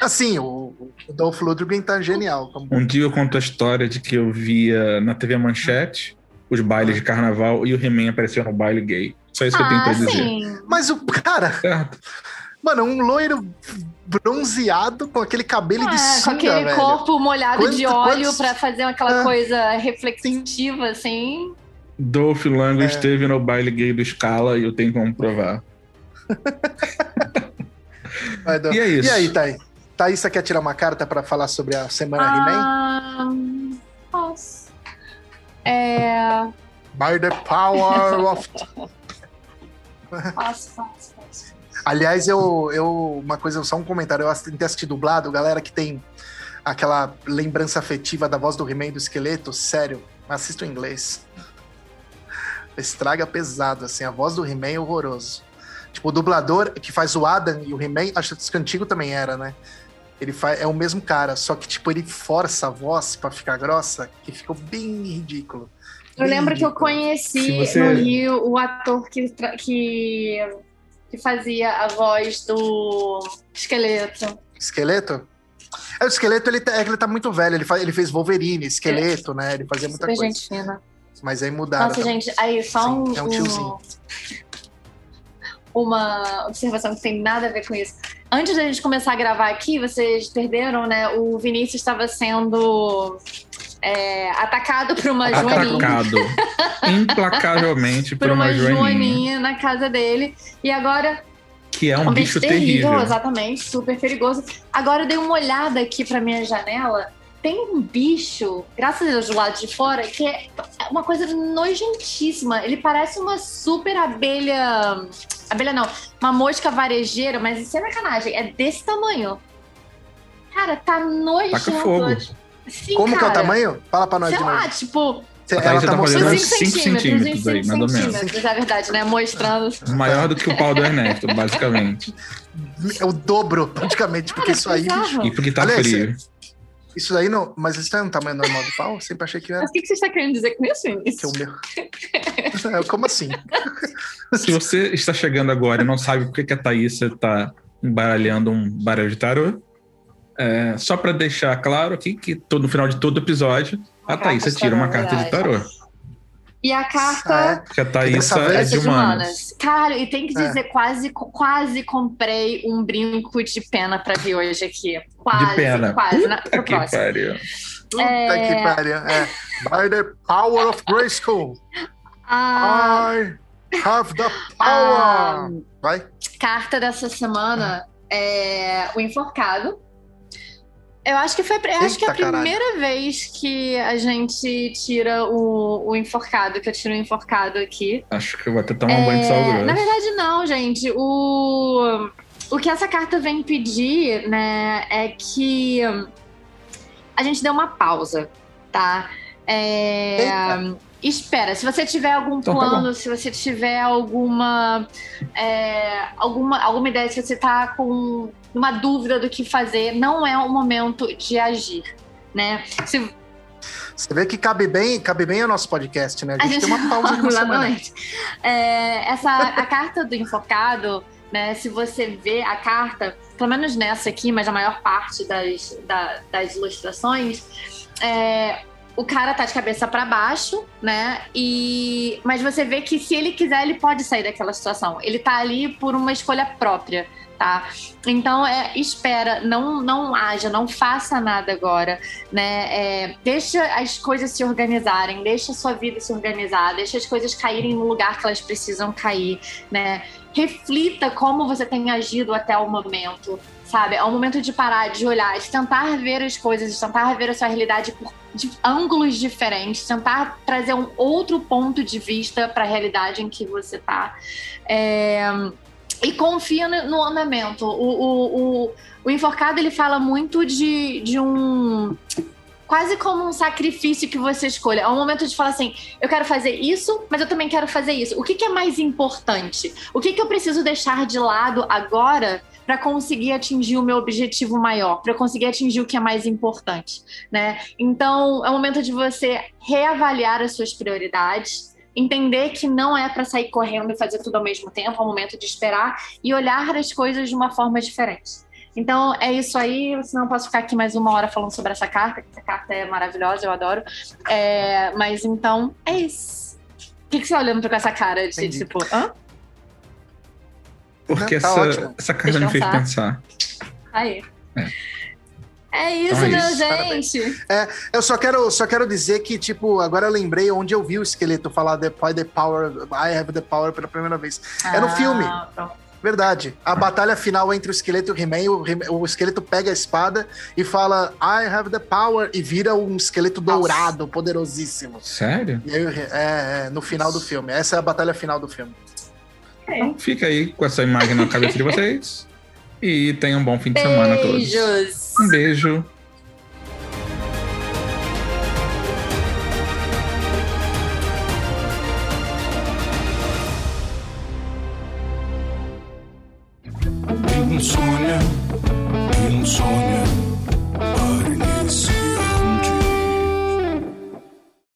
Assim, o, o Dolph Lundgren tá genial. Como... Um dia eu conto a história de que eu via na TV Manchete os bailes de carnaval e o He-Man apareceu no baile gay. Só isso que eu tenho Ah, pra dizer. sim. Mas o cara, Certo? Mano, um loiro bronzeado com aquele cabelo de Ah, sunga, com aquele velho. corpo molhado de Quanto- óleo quantos- pra fazer aquela Ah. coisa reflexiva, assim. Dolph Lundgren É. esteve no baile gay do Scala e eu tenho como provar. Vai. E é isso. E aí, Thaí? Thaís, você quer tirar uma carta pra falar sobre a semana He-Man? Ah, posso. É. By the power of... Posso, posso. Aliás, eu, eu... Uma coisa, só um comentário. Eu tentei assistir dublado. Galera que tem aquela lembrança afetiva da voz do He-Man e do esqueleto, sério, assista em inglês. Estraga pesado, assim. A voz do He-Man é horroroso. Tipo, o dublador que faz o Adam e o He-Man, acho que o antigo também era, né? Ele faz, é o mesmo cara, só que, tipo, ele força a voz pra ficar grossa, que ficou bem ridículo. Eu Bem lembro que eu ridículo. conheci você- no Rio o ator que, que, que fazia a voz do esqueleto. Esqueleto? É, o esqueleto, ele, tá- é que ele tá muito velho. Ele, fa- ele fez Wolverine, esqueleto, né? Ele fazia muita Super coisa. gente fina. Mas aí mudaram. Nossa, também. gente, aí só Sim, um, é um tiozinho. uma observação que tem nada a ver com isso. Antes da gente começar a gravar aqui, vocês perderam, né? O Vinícius estava sendo é, atacado por uma joaninha. Atacado implacavelmente por, Por uma, uma joaninha, na casa dele. E agora que é um, um bicho terrível. exatamente, super perigoso. Agora eu dei uma olhada aqui pra minha janela. Tem um bicho, graças a Deus, do lado de fora, que é uma coisa nojentíssima. Ele parece uma super abelha. Abelha não, uma mosca varejeira, mas isso é sacanagem. É desse tamanho. Cara, tá nojento. Taca fogo. Sim, Como que é o cara. tamanho? Fala pra nós Sei de novo. lá, tipo, ela tá tá mostrando. fazendo uns 5 cinco centímetros, centímetros aí, 5 mais ou menos. centímetros, é verdade, né? Mostrando. Maior do que o pau do Ernesto, basicamente. É o dobro, praticamente, porque Cara, isso aí. bizarro. E porque tá Alex, frio. Isso aí não. Mas isso é um tamanho normal do pau? Eu sempre achei que era. Mas o que que você está querendo dizer com isso, Que Vinícius? o meu. É, Como assim? Se você está chegando agora e não sabe por que que a Thaís está embaralhando um baralho de tarô, é, só para deixar claro aqui que todo, no final de todo episódio, a Uma Thaís tira uma carta de tarô. E a carta Ah, é? Porque a Thaís é de é de humanas. humanas. Cara, e tem que É. dizer, quase, quase comprei um brinco de pena pra vir hoje aqui. Quase, De pena. quase. Na, Puta pro que próximo. pariu. Puta É. que pariu. É. By the power of Grayskull, A I have the Ah. power. Vai. carta dessa semana é o enforcado. Eu acho que foi eu acho que é a caralho. primeira vez que a gente tira o, o enforcado, que eu tiro o enforcado aqui. Acho que eu vou até tomar um banho de sal É, grosso. na verdade, não, gente. O, o que essa carta vem pedir, né, é que a gente dê uma pausa, tá? É, Eita. Espera, se você tiver algum Então tá plano, se você tiver alguma, é, alguma, alguma ideia, se você tá com uma dúvida do que fazer, não é o momento de agir, né? Se, Você vê que cabe bem, cabe bem ao nosso podcast, né? A gente, tem uma pausa de uma semana. Exatamente. É, essa, a carta do enforcado, né? Se você vê a carta, pelo menos nessa aqui, mas a maior parte das, da- das ilustrações, é, o cara tá de cabeça para baixo, né? E mas você vê que se ele quiser, ele pode sair daquela situação. Ele tá ali por uma escolha própria, tá? Então é espera, não não haja, não faça nada agora, né? É, deixa as coisas se organizarem, deixa a sua vida se organizar, deixa as coisas caírem no lugar que elas precisam cair, né? Reflita como você tem agido até o momento, sabe? É um momento de parar, de olhar, de tentar ver as coisas, de tentar ver a sua realidade por ângulos diferentes, tentar trazer um outro ponto de vista para a realidade em que você está. É... E confia no, andamento. O, o, o, o enforcado ele fala muito de, de um quase como um sacrifício que você escolha. É um momento de falar assim: eu quero fazer isso, mas eu também quero fazer isso. O que, que é mais importante? O que, que eu preciso deixar de lado agora para conseguir atingir o meu objetivo maior, para conseguir atingir o que é mais importante, né? Então, é um momento de você reavaliar as suas prioridades, entender que não é para sair correndo e fazer tudo ao mesmo tempo, é um momento de esperar e olhar as coisas de uma forma diferente. Então é isso aí, senão eu posso ficar aqui mais uma hora falando sobre essa carta, que essa carta é maravilhosa, eu adoro. É, mas então é isso. O que, que você tá olhando com essa cara de Entendi. tipo, hã? Porque tá essa, essa carta me fez pensar. Aí. É. É isso, então é meu gente. É, eu só quero, só quero dizer que, tipo, agora eu lembrei onde eu vi o esqueleto falar the, the power, I have the power pela primeira vez. Ah, é no filme. Pronto. Verdade. A batalha final entre o esqueleto e o He-Man, o, o, esqueleto pega a espada e fala I have the power e vira um esqueleto Nossa. dourado, poderosíssimo. Sério? Aí, é, é, no final do filme. Essa é a batalha final do filme. Então, fica aí com essa imagem na cabeça de vocês. E tenham um bom fim de Beijos. semana a todos. Um beijo. insônia, insônia.